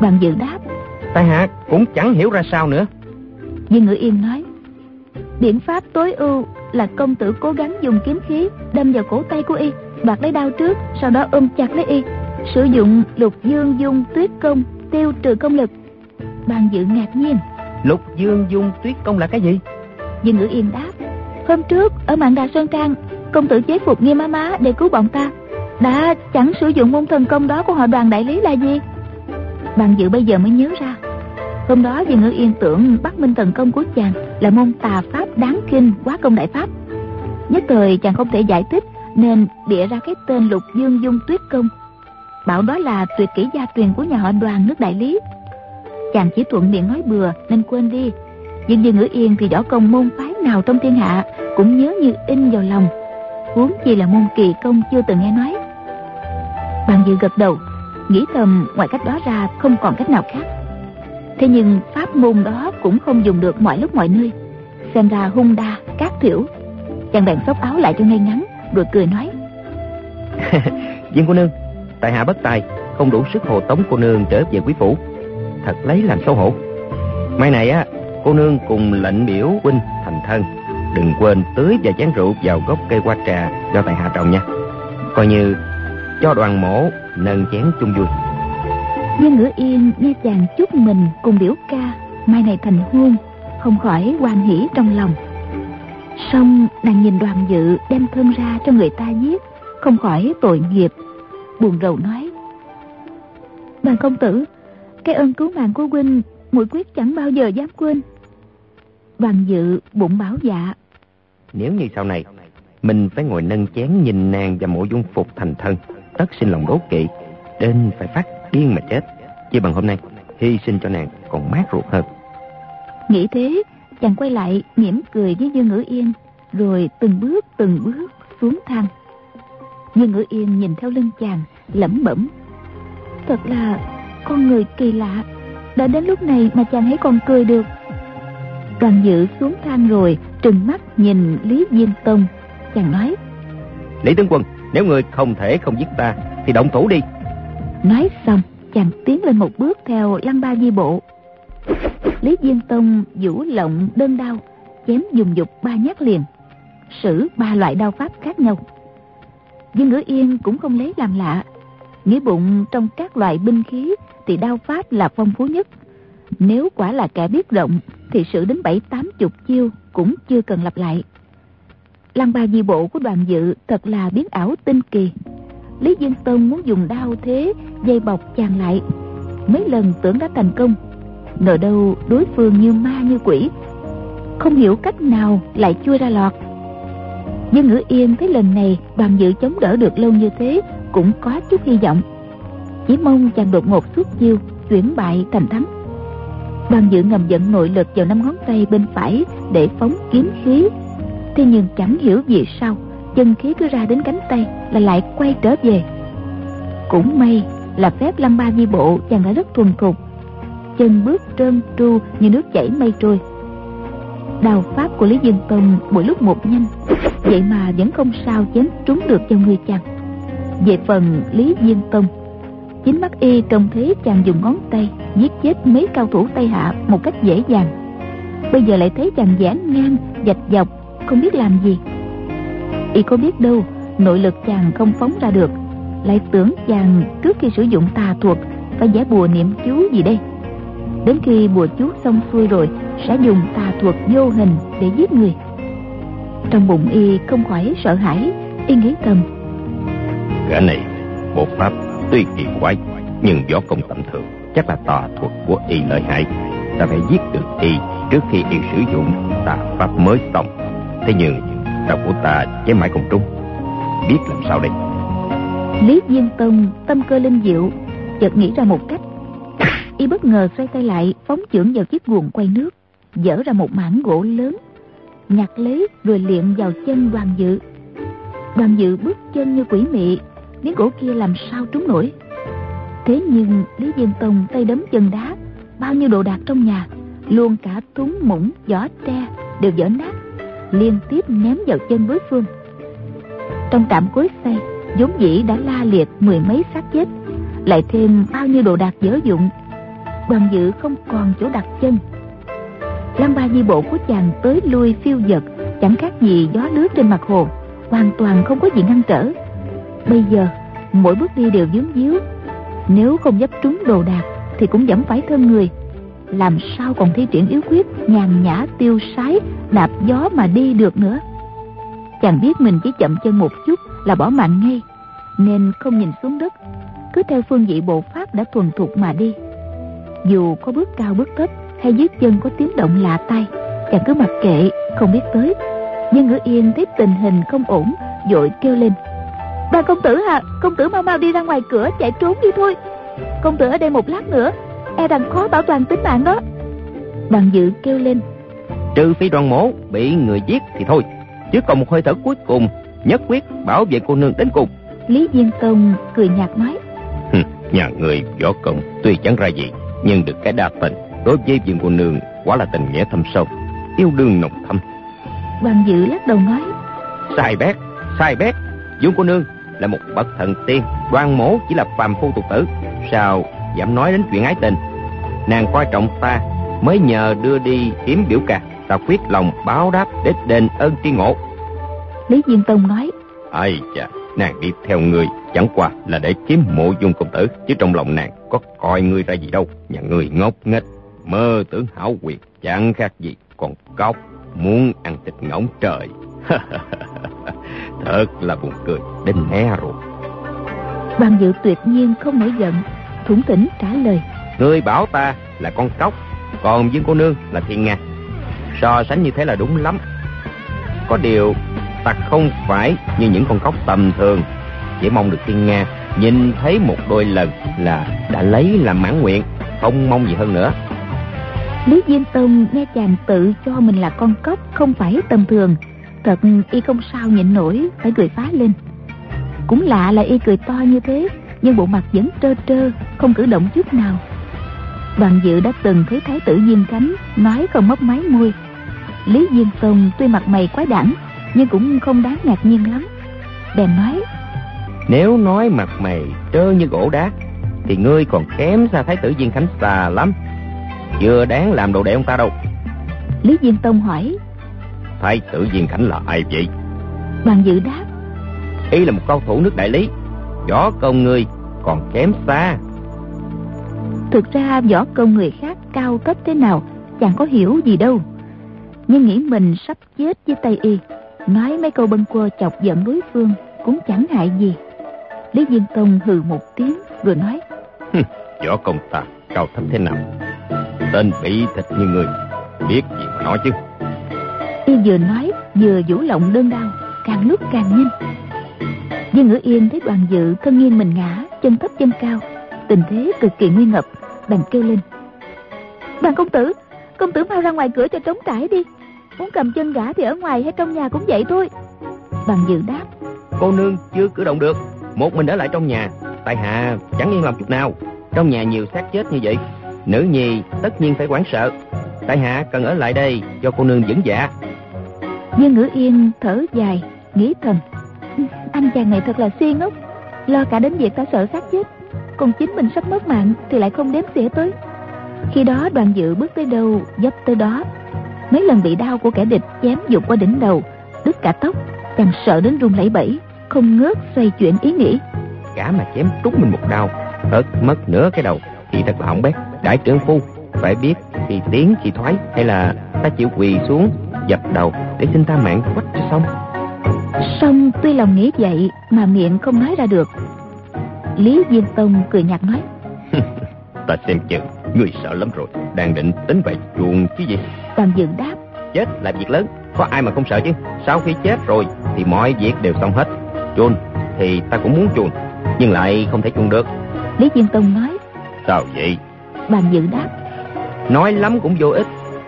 [SPEAKER 1] Đoàn dự đáp.
[SPEAKER 3] Tại hạ cũng chẳng hiểu ra sao nữa.
[SPEAKER 1] Dương Ngữ Yên nói Biện pháp tối ưu là công tử cố gắng dùng kiếm khí Đâm vào cổ tay của y Đoạt lấy đao trước Sau đó ôm chặt lấy y Sử dụng lục dương dung tuyết công tiêu trừ công lực. Bàn dự ngạc nhiên.
[SPEAKER 3] Lục dương dung tuyết công là cái gì?
[SPEAKER 1] Dương ngữ yên đáp Hôm trước ở mạng đà Sơn Trang Công tử chế phục nghiêm má má để cứu bọn ta đã chẳng sử dụng môn thần công đó của họ đoàn đại lý là gì? Bàn dự bây giờ mới nhớ ra. Hôm đó vì ngữ yên tưởng bắt minh thần công của chàng Là môn tà pháp đáng kinh quá công đại pháp. Nhất thời chàng không thể giải thích Nên bịa ra cái tên lục dương dung tuyết công. Bảo đó là tuyệt kỹ gia truyền của nhà họ đoàn nước đại lý. Chàng chỉ thuận miệng nói bừa nên quên đi. Nhưng Dương Ngữ Yên thì võ công môn phái nào trong thiên hạ Cũng nhớ như in vào lòng. Huống chi là môn kỳ công chưa từng nghe nói. Bàn Diệu gật đầu Nghĩ thầm ngoài cách đó ra không còn cách nào khác. Thế nhưng pháp môn đó cũng không dùng được mọi lúc mọi nơi. Xem ra hung đa, cát thiểu. Chàng bèn xốc áo lại cho ngay ngắn Rồi cười nói.
[SPEAKER 3] Viên cô nương Tại hạ bất tài Không đủ sức hộ tống cô nương trở về quý phủ. Thật lấy làm xấu hổ. Mai này á Cô nương cùng lệnh biểu huynh thành thân. Đừng quên tưới và chén rượu vào gốc cây hoa trà Do tại hạ trồng nha. Coi như cho đoàn mổ nâng chén chung vui.
[SPEAKER 1] Dương ngữ yên nghe chàng chúc mình cùng biểu ca Mai này thành hôn Không khỏi hoan hỷ trong lòng. Xong nàng nhìn đoàn dự đem thân ra cho người ta giết Không khỏi tội nghiệp Buồn rầu nói. Đoàn công tử Cái ơn cứu mạng của huynh Mũi quyết chẳng bao giờ dám quên. Đoàn dự bụng bảo dạ.
[SPEAKER 3] Nếu như sau này Mình phải ngồi nâng chén nhìn nàng và mộ dung phục thành thân Tất sinh lòng đố kỵ. Đến phải phát điên mà chết. Chứ bằng hôm nay Hy sinh cho nàng còn mát ruột hơn.
[SPEAKER 1] Nghĩ thế chàng quay lại mỉm cười với Dương Ngữ Yên Rồi từng bước từng bước xuống thang. Dương Ngữ Yên nhìn theo lưng chàng lẩm bẩm. Thật là con người kỳ lạ. Đã đến lúc này mà chàng ấy còn cười được. Đoàn dự xuống thang rồi Trừng mắt nhìn Lý Diên Tông. Chàng nói
[SPEAKER 3] Lý Tướng Quân nếu người không thể không giết ta, Thì động thủ đi.
[SPEAKER 1] Nói xong, chàng tiến lên một bước theo lăng ba di bộ. Lý Diên Tông vũ lộng đơn đao, Chém dùng dục ba nhát liền, Sử ba loại đao pháp khác nhau. Dương Ngữ Yên cũng không lấy làm lạ, Nghĩ bụng trong các loại binh khí Thì đao pháp là phong phú nhất. Nếu quả là kẻ biết rộng, Thì sử đến bảy tám chục chiêu Cũng chưa cần lặp lại. Lăng ba di bộ của đoàn dự Thật là biến ảo tinh kỳ. Lý Dương Tông muốn dùng đao thế, Dây bọc chàng lại. Mấy lần tưởng đã thành công Ngờ đâu đối phương như ma như quỷ. Không hiểu cách nào lại chui ra lọt. Nhưng Ngữ Yên thấy lần này đoàn dự chống đỡ được lâu như thế Cũng có chút hy vọng. Chỉ mong chàng đột ngột suốt chiêu, Chuyển bại thành thắng. Đoàn dự ngầm dẫn nội lực vào năm ngón tay bên phải Để phóng kiếm khí. Thế nhưng chẳng hiểu vì sao Chân khí cứ ra đến cánh tay Là lại quay trở về. Cũng may là phép lăng ba di bộ Chàng đã rất thuần thục. Chân bước trơn tru như nước chảy mây trôi. Đào pháp của Lý Dương Tông mỗi lúc một nhanh Vậy mà vẫn không sao chém trúng được cho người chàng. Về phần Lý diên Tông Chính mắt y trông thấy chàng dùng ngón tay Giết chết mấy cao thủ Tây Hạ một cách dễ dàng. Bây giờ lại thấy chàng giãn ngang, dạch dọc không biết làm gì. Y có biết đâu, Nội lực chàng không phóng ra được. Lại tưởng chàng trước khi sử dụng tà thuật, Phải giải bùa niệm chú gì đây? Đến khi bùa chú xong xuôi rồi, Sẽ dùng tà thuật vô hình để giết người. Trong bụng y không khỏi sợ hãi, Y nghĩ thầm.
[SPEAKER 3] Gã này bộ pháp tuy kỳ quái, Nhưng võ công tầm thường, Chắc là tà thuật của y lợi hại. Ta phải giết được y trước khi y sử dụng tà pháp mới xong. Thế nhưng đọc của ta chế mãi không trúng. Biết làm sao đây?
[SPEAKER 1] Lý Diên Tông tâm cơ linh diệu, Chợt nghĩ ra một cách. Y bất ngờ xoay tay lại, phóng chưởng vào chiếc guồng quay nước, dở ra một mảng gỗ lớn, nhặt lấy rồi liệm vào chân đoàn dự. Đoàn dự bước chân như quỷ mị, miếng gỗ kia làm sao trúng nổi? Thế nhưng, lý diên tông tay đấm chân đá, bao nhiêu đồ đạc trong nhà, luôn cả thúng muỗng giỏ tre đều vỡ nát liên tiếp ném vào chân đối phương. Trong trạm cối xe, vốn dĩ đã la liệt mười mấy xác chết lại thêm bao nhiêu đồ đạc dở dụng. Đoàn dự không còn chỗ đặt chân. Lăng ba di bộ của chàng tới lui phiêu dật chẳng khác gì gió lướt trên mặt hồ hoàn toàn không có gì ngăn trở. Bây giờ mỗi bước đi đều dướng díu. Nếu không dấp trúng đồ đạc thì cũng vẫn phải thân người làm sao còn thi triển yếu quyết nhàn nhã, tiêu sái, đạp gió mà đi được nữa? Chàng biết mình chỉ chậm chân một chút là bỏ mạng ngay, nên không nhìn xuống đất. Cứ theo phương vị bộ pháp đã thuần thục mà đi. Dù có bước cao bước thấp hay dưới chân có tiếng động lạ tay chàng cứ mặc kệ, không biết tới. Nhưng ngữ yên thấy tình hình không ổn, vội kêu lên. Ba công tử à công tử mau mau đi ra ngoài cửa, chạy trốn đi thôi. Công tử ở đây một lát nữa e rằng khó bảo toàn tính mạng đó. Đoàn dự kêu lên.
[SPEAKER 3] Trừ phi đoàn mổ bị người giết thì thôi chứ còn một hơi thở cuối cùng nhất quyết bảo vệ cô nương đến cùng.
[SPEAKER 1] Lý diên tông cười nhạt nói.
[SPEAKER 3] Nhà người võ công tuy chẳng ra gì nhưng được cái đa tình đối với viên cô nương quả là tình nghĩa thâm sâu yêu đương nồng thâm.
[SPEAKER 1] Đoàn dự lắc đầu nói.
[SPEAKER 3] Sai bét sai bét dương cô nương là một bậc thần tiên đoan mổ chỉ là phàm phu tục tử sao dám nói đến chuyện ái tình nàng coi trọng ta mới nhờ đưa đi kiếm biểu ca ta quyết lòng báo đáp để đền ơn tri ngộ.
[SPEAKER 1] Lý diên tông nói
[SPEAKER 3] ai chà nàng đi theo người chẳng qua là để kiếm mộ dung công tử chứ trong lòng nàng có coi ngươi ra gì đâu. Nhà ngươi ngốc nghếch mơ tưởng hảo quyền chẳng khác gì còn cóc muốn ăn thịt ngỗng trời. Thật là buồn cười đến né rồi.
[SPEAKER 1] Đoàn dự tuyệt nhiên không nổi giận Thủng tỉnh trả lời
[SPEAKER 3] Ngươi bảo ta là con cóc, Còn viên cô nương là thiên nga. So sánh như thế là đúng lắm. Có điều, ta không phải như những con cóc tầm thường. Chỉ mong được thiên nga Nhìn thấy một đôi lần là đã lấy làm mãn nguyện, Không mong gì hơn nữa.
[SPEAKER 1] Lý Diên Tông nghe chàng tự cho mình là con cóc Không phải tầm thường. Thật y không sao nhịn nổi, Phải cười phá lên. Cũng lạ là y cười to như thế, nhưng bộ mặt vẫn trơ trơ, không cử động chút nào đoàn dự đã từng thấy thái tử diên khánh nói không mấp máy môi. Lý diên tông tuy mặt mày quái đản nhưng cũng không đáng ngạc nhiên lắm. Bèn nói
[SPEAKER 3] nếu nói mặt mày trơ như gỗ đá thì ngươi còn kém xa thái tử diên khánh xa lắm. Chưa đáng làm đồ đệ ông ta đâu.
[SPEAKER 1] Lý diên tông hỏi
[SPEAKER 3] thái tử diên khánh là ai vậy?
[SPEAKER 1] Đoàn dự đáp
[SPEAKER 3] y là một cao thủ nước đại lý. Võ công người còn kém xa
[SPEAKER 1] thực ra võ công người khác cao cấp thế nào chẳng có hiểu gì đâu. Nhưng nghĩ mình sắp chết với tay y nói mấy câu bâng quơ chọc giận đối phương cũng chẳng hại gì. Lý diên tông hừ một tiếng rồi nói
[SPEAKER 3] võ công ta cao thấp thế nào? Tên bị thịt như người biết gì mà nói chứ?
[SPEAKER 1] Y vừa nói vừa vũ lộng đơn đao càng lúc càng nhanh. Viên ngữ yên thấy đoàn dự thân nghiêng mình ngã chân thấp chân cao tình thế cực kỳ nguy ngập bèn kêu lên. Đoàn công tử công tử mau ra ngoài cửa cho trống trải đi. Muốn cầm chân gã thì ở ngoài hay trong nhà cũng vậy thôi. Đoàn dự đáp.
[SPEAKER 3] Cô nương chưa cử động được. Một mình ở lại trong nhà. Tại hạ chẳng yên lòng chút nào. Trong nhà nhiều xác chết như vậy. Nữ nhi tất nhiên phải hoảng sợ. Tại hạ cần ở lại đây cho cô nương vững dạ.
[SPEAKER 1] Viên ngữ yên thở dài nghĩ thầm. Anh chàng này thật là si ngốc Lo cả đến việc ta sợ xác chết Còn chính mình sắp mất mạng Thì lại không đếm xỉa tới. Khi đó đoàn dự bước tới đâu dấp tới đó. Mấy lần bị đau của kẻ địch Chém dục qua đỉnh đầu Đứt cả tóc Chàng sợ đến run lẩy bẩy Không ngớt xoay chuyển ý nghĩ.
[SPEAKER 3] Cả mà chém trúng mình một đau Hớt mất nửa cái đầu Thì thật là hỏng bét. Đại trưởng phu Phải biết thì tiến thì thoái Hay là ta chịu quỳ xuống Dập đầu để xin tha mạng quách cho xong.
[SPEAKER 1] Xong tuy lòng nghĩ vậy Mà miệng không nói ra được Lý Diên Tông cười nhạt nói.
[SPEAKER 3] Ta xem chừng Người sợ lắm rồi Đang định tính vậy chuồng chứ gì?
[SPEAKER 1] Toàn dựng đáp.
[SPEAKER 3] Chết là việc lớn Có ai mà không sợ chứ? Sau khi chết rồi Thì mọi việc đều xong hết. Chuồn thì ta cũng muốn chuồn Nhưng lại không thể chuồn được.
[SPEAKER 1] Lý Diên Tông nói.
[SPEAKER 3] Sao vậy?
[SPEAKER 1] Bàn dự đáp.
[SPEAKER 3] Nói lắm cũng vô ích.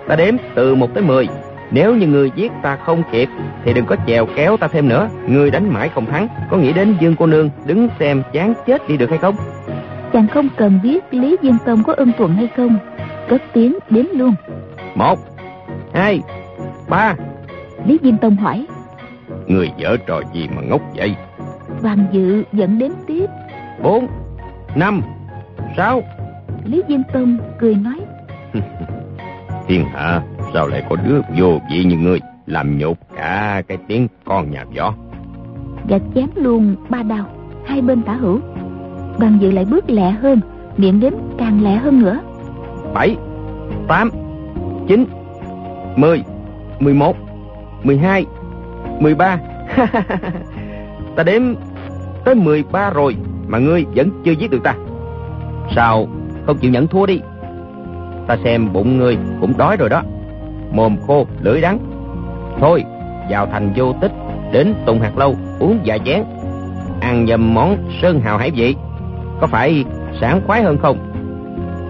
[SPEAKER 3] Ta đếm từ 1 tới 10 nếu như người giết ta không kịp Thì đừng có chèo kéo ta thêm nữa. Người đánh mãi không thắng. Có nghĩ đến Dương cô nương đứng xem chán chết đi được hay không?
[SPEAKER 1] Chàng không cần biết Lý Dương Tông có ưng thuận hay không. Cất tiếng đếm luôn.
[SPEAKER 3] Một Hai Ba.
[SPEAKER 1] Lý Dương Tông hỏi.
[SPEAKER 3] Người dở trò gì mà ngốc vậy?
[SPEAKER 1] Hoàng dự dẫn đến tiếp.
[SPEAKER 3] Bốn Năm Sáu.
[SPEAKER 1] Lý Dương Tông cười nói.
[SPEAKER 3] Thiên hạ sao lại có đứa vô vị như ngươi? Làm nhục cả cái tiếng con nhà võ.
[SPEAKER 1] Và chém luôn ba đao hai bên tả hữu. Đoàn dự lại bước lẹ hơn miệng đếm càng lẹ hơn nữa.
[SPEAKER 3] Bảy tám chín mười mười một mười hai mười ba. Ta đếm tới mười ba rồi mà ngươi vẫn chưa giết được ta. Sao không chịu nhận thua đi? Ta xem bụng ngươi cũng đói rồi đó mồm khô lưỡi đắng thôi vào thành vô tích đến tùng hạt lâu uống vài chén. Ăn nhầm món sơn hào hải vị. Có phải sảng khoái hơn không?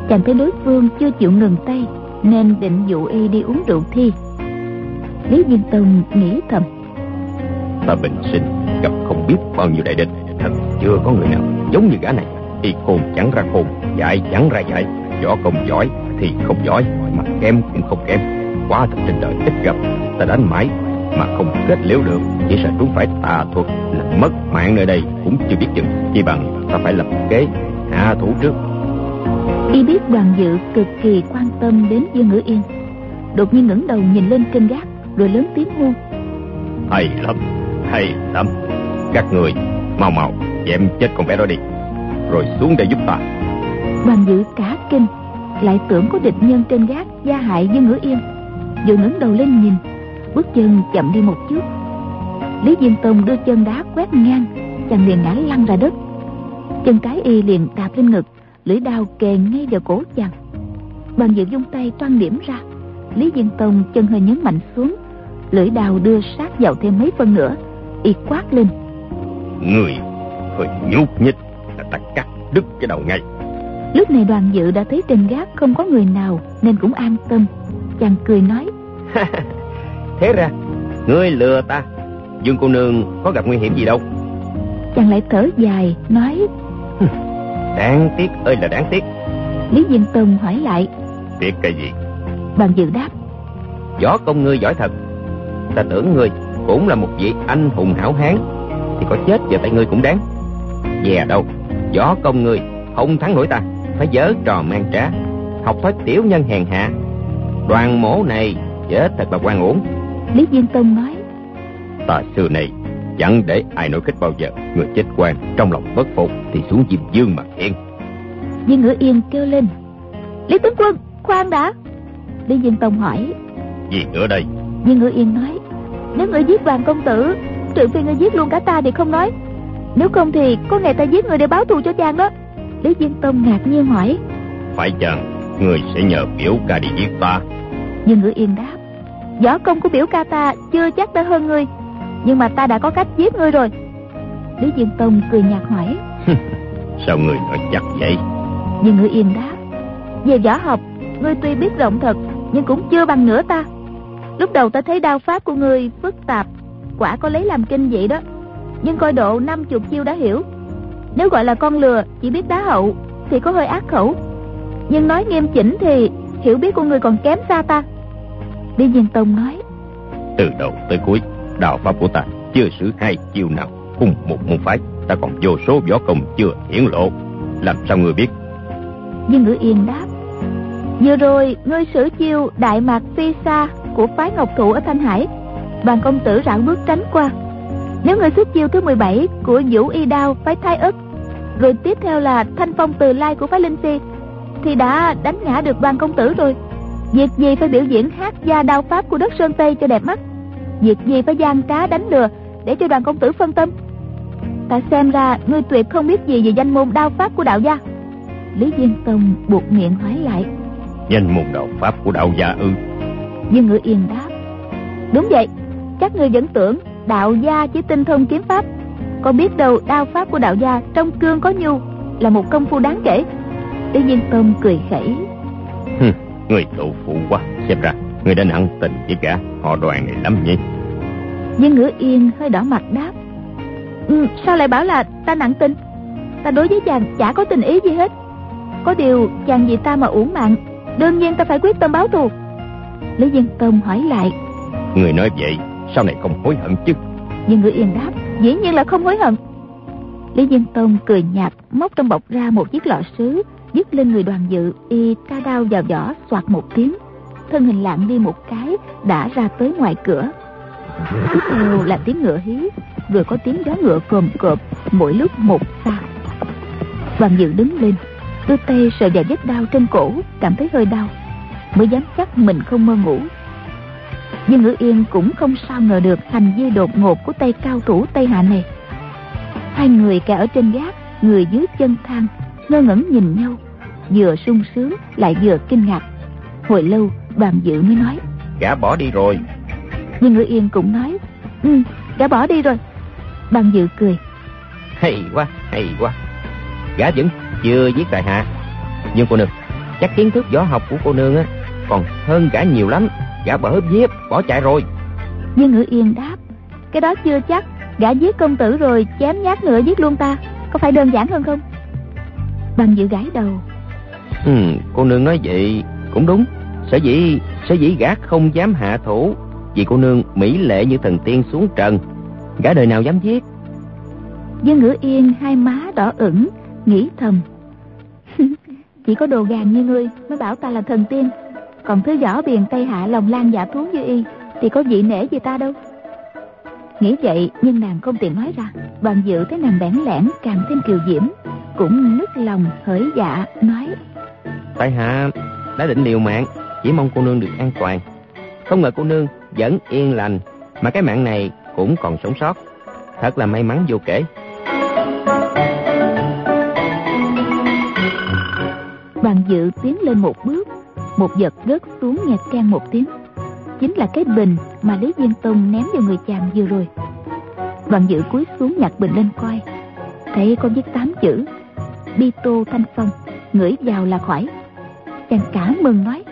[SPEAKER 1] Chàng thấy đối phương chưa chịu ngừng tay nên định dụ y đi uống rượu thi. Lý diên tông nghĩ thầm.
[SPEAKER 3] Ta bình sinh gặp không biết bao nhiêu đại địch. Thật chưa có người nào giống như gã này. Y khôn chẳng ra khôn dạy chẳng ra dạy võ công giỏi thì không giỏi mà kém cũng không kém quá thật trên đời ít gặp ta đánh mãi mà không kết liễu được. Chỉ sợ chúng phải tà thuật làm mất mạng nơi đây cũng chưa biết chừng. Chỉ bằng ta phải lập kế hạ thủ trước.
[SPEAKER 1] Y biết đoàn dự cực kỳ quan tâm đến dương ngữ yên. Đột nhiên ngẩng đầu nhìn lên kênh gác rồi lớn tiếng hô.
[SPEAKER 3] Hay lắm hay lắm. Các người mau mau dẹp chết con bé đó đi. Rồi xuống đây giúp ta.
[SPEAKER 1] Đoàn dự cả kinh lại tưởng có địch nhân trên gác gia hại dương ngữ yên vừa ngẩng đầu lên nhìn bước chân chậm đi một chút. Lý diên tông đưa chân đá quét ngang chàng liền ngã lăn ra đất. Chân cái y liền đạp lên ngực lưỡi đao kề ngay vào cổ chàng. Đoàn dự dung tay toan điểm ra. Lý diên tông chân hơi nhấn mạnh xuống lưỡi đao đưa sát vào thêm mấy phân nữa y quát lên.
[SPEAKER 3] Người hơi nhúc nhích là ta cắt đứt cái đầu ngay.
[SPEAKER 1] Lúc này đoàn dự đã thấy trên gác không có người nào nên cũng an tâm. Chàng cười nói
[SPEAKER 3] thế ra ngươi lừa ta. Dương cô nương có gặp nguy hiểm gì đâu.
[SPEAKER 1] Chàng lại thở dài nói
[SPEAKER 3] đáng tiếc ơi là đáng tiếc.
[SPEAKER 1] Lý diên tông hỏi lại
[SPEAKER 3] tiếc cái gì?
[SPEAKER 1] Đoàn dự đáp
[SPEAKER 3] võ công ngươi giỏi thật. Ta tưởng ngươi cũng là một vị anh hùng hảo hán. Thì có chết vào tay ngươi cũng đáng. Dè đâu võ công ngươi không thắng nổi ta. Phải dở trò mang trá. Học thói tiểu nhân hèn hạ. Đoàn mổ này chết thật là quan uổng
[SPEAKER 1] lý diên tông nói
[SPEAKER 3] ta xưa này chẳng để ai nổi khích bao giờ. Người chết quan trong lòng bất phục thì xuống diêm dương mà yên
[SPEAKER 1] viên ngữ yên kêu lên lý tướng quân khoan đã. Lý diên tông hỏi
[SPEAKER 3] gì nữa đây?
[SPEAKER 1] Viên ngữ yên nói nếu người giết đoàn công tử trừ phi người giết luôn cả ta thì không nói. Nếu không thì có ngày ta giết người để báo thù cho chàng đó. Lý diên tông ngạc nhiên hỏi
[SPEAKER 3] phải chăng người sẽ nhờ biểu ca đi giết ta
[SPEAKER 1] viên ngữ yên đáp võ công của biểu ca ta chưa chắc đã hơn ngươi nhưng mà ta đã có cách giết ngươi rồi. Lý diên tông cười nhạt hỏi.
[SPEAKER 3] Sao người nói chắc vậy?
[SPEAKER 1] Viên ngữ yên đáp về võ học ngươi tuy biết rộng thật nhưng cũng chưa bằng nửa ta. Lúc đầu ta thấy đao pháp của ngươi phức tạp quả có lấy làm kinh vậy đó. Nhưng coi độ năm chục chiêu đã hiểu. Nếu gọi là con lừa chỉ biết đá hậu thì có hơi ác khẩu. Nhưng nói nghiêm chỉnh thì hiểu biết của người còn kém xa ta. Lý Diên Tông nói.
[SPEAKER 3] Từ đầu tới cuối Đạo pháp của ta chưa sử hai chiêu nào Cùng một môn phái. Ta còn vô số võ công chưa hiển lộ. Làm sao người biết?
[SPEAKER 1] Dương Ngữ Yên đáp. Vừa rồi ngươi sử chiêu Đại Mạc Phi Sa Của phái Ngọc Thụ ở Thanh Hải. Đoàn công tử rảo bước tránh qua. Nếu ngươi xuất chiêu thứ 17 Của Vũ Y Đao phái Thái ức Rồi tiếp theo là Thanh Phong Từ Lai của phái Linh Si Thì đã đánh ngã được đoàn công tử rồi. Việc gì phải biểu diễn hát gia đao pháp của đất Sơn Tây cho đẹp mắt? Việc gì phải gian trá đánh lừa Để cho đoàn công tử phân tâm? Ta xem ra ngươi tuyệt không biết gì về danh môn đao pháp của đạo gia. Lý Diên Tông buộc miệng hỏi lại.
[SPEAKER 3] Danh môn đạo pháp của đạo gia ư?
[SPEAKER 1] Dương Ngữ Yên đáp. Đúng vậy Chắc ngươi vẫn tưởng đạo gia chỉ tinh thông kiếm pháp. Có biết đâu đao pháp của đạo gia Trong cương có nhu Là một công phu đáng kể Lý Diên Tông cười khẩy.
[SPEAKER 3] Người tự phụ quá. Xem ra người đã nặng tình với cả họ đoàn này lắm nhỉ?
[SPEAKER 1] Dương ngữ yên hơi đỏ mặt đáp. Ừ, Sao lại bảo là ta nặng tình? Ta đối với chàng chả có tình ý gì hết. Có điều chàng vì ta mà uổng mạng Đương nhiên ta phải quyết tâm báo thù. Lý Dân Tông hỏi lại.
[SPEAKER 3] Người nói vậy Sau này không hối hận chứ?
[SPEAKER 1] Dương ngữ yên đáp Dĩ nhiên là không hối hận. Lý Dân Tông cười nhạt Móc trong bọc ra một chiếc lọ sứ dứt lên người đoàn dự, y ca đao vào vỏ soạt một tiếng thân hình lạng đi một cái, đã ra tới ngoài cửa. Tiếp theo là tiếng ngựa hí, vừa có tiếng gió ngựa cồm cộp, mỗi lúc một xa. Đoàn dự đứng lên, đưa tay sờ vào vết đau trên cổ, cảm thấy hơi đau. Mới dám chắc mình không mơ ngủ. Nhưng ngữ yên cũng không sao ngờ được hành vi đột ngột của tay cao thủ tây hạ này. Hai người cả ở trên gác, người dưới chân thang ngơ ngẩn nhìn nhau vừa sung sướng lại vừa kinh ngạc. Hồi lâu bàn dự mới nói
[SPEAKER 3] gã bỏ đi rồi.
[SPEAKER 1] Nhưng ngữ yên cũng nói ừ gã bỏ đi rồi. Bàn dự cười
[SPEAKER 3] hay quá hay quá. Gã vẫn chưa giết đại hạ nhưng cô nương chắc kiến thức võ học của cô nương á còn hơn gã nhiều lắm. Gã bỏ giết bỏ chạy rồi.
[SPEAKER 1] Nhưng ngữ yên đáp cái đó chưa chắc. Gã giết công tử rồi chém nhát nữa giết luôn ta. Có phải đơn giản hơn không bằng dự gái đầu.
[SPEAKER 3] Ừ cô nương nói vậy cũng đúng. Sở dĩ sở dĩ gã không dám hạ thủ vì cô nương mỹ lệ như thần tiên xuống trần. Gã đời nào dám giết?
[SPEAKER 1] Dương ngữ yên hai má đỏ ửng nghĩ thầm. Chỉ có đồ gàn như ngươi mới bảo ta là thần tiên. Còn thứ võ biền tây hạ lòng lan dạ thú như y thì có vị nể gì ta đâu? Nghĩ vậy nhưng nàng không tiện nói ra. Đoàn dự thấy nàng bẽn lẽn càng thêm kiều diễm cũng nức lòng hỡi dạ nói
[SPEAKER 3] tại hạ đã định liều mạng chỉ mong cô nương được an toàn. Không ngờ cô nương vẫn yên lành mà cái mạng này cũng còn sống sót. Thật là may mắn vô kể.
[SPEAKER 1] Đoàn dự tiến lên một bước một vật rớt xuống nghe can một tiếng. Chính là cái bình mà lý diên tông ném vào người chàng vừa rồi. Đoàn dự cúi xuống nhặt bình lên coi. Thấy có viết tám chữ đi tô thanh phong ngửi vào là khỏi. Chàng cả mừng nói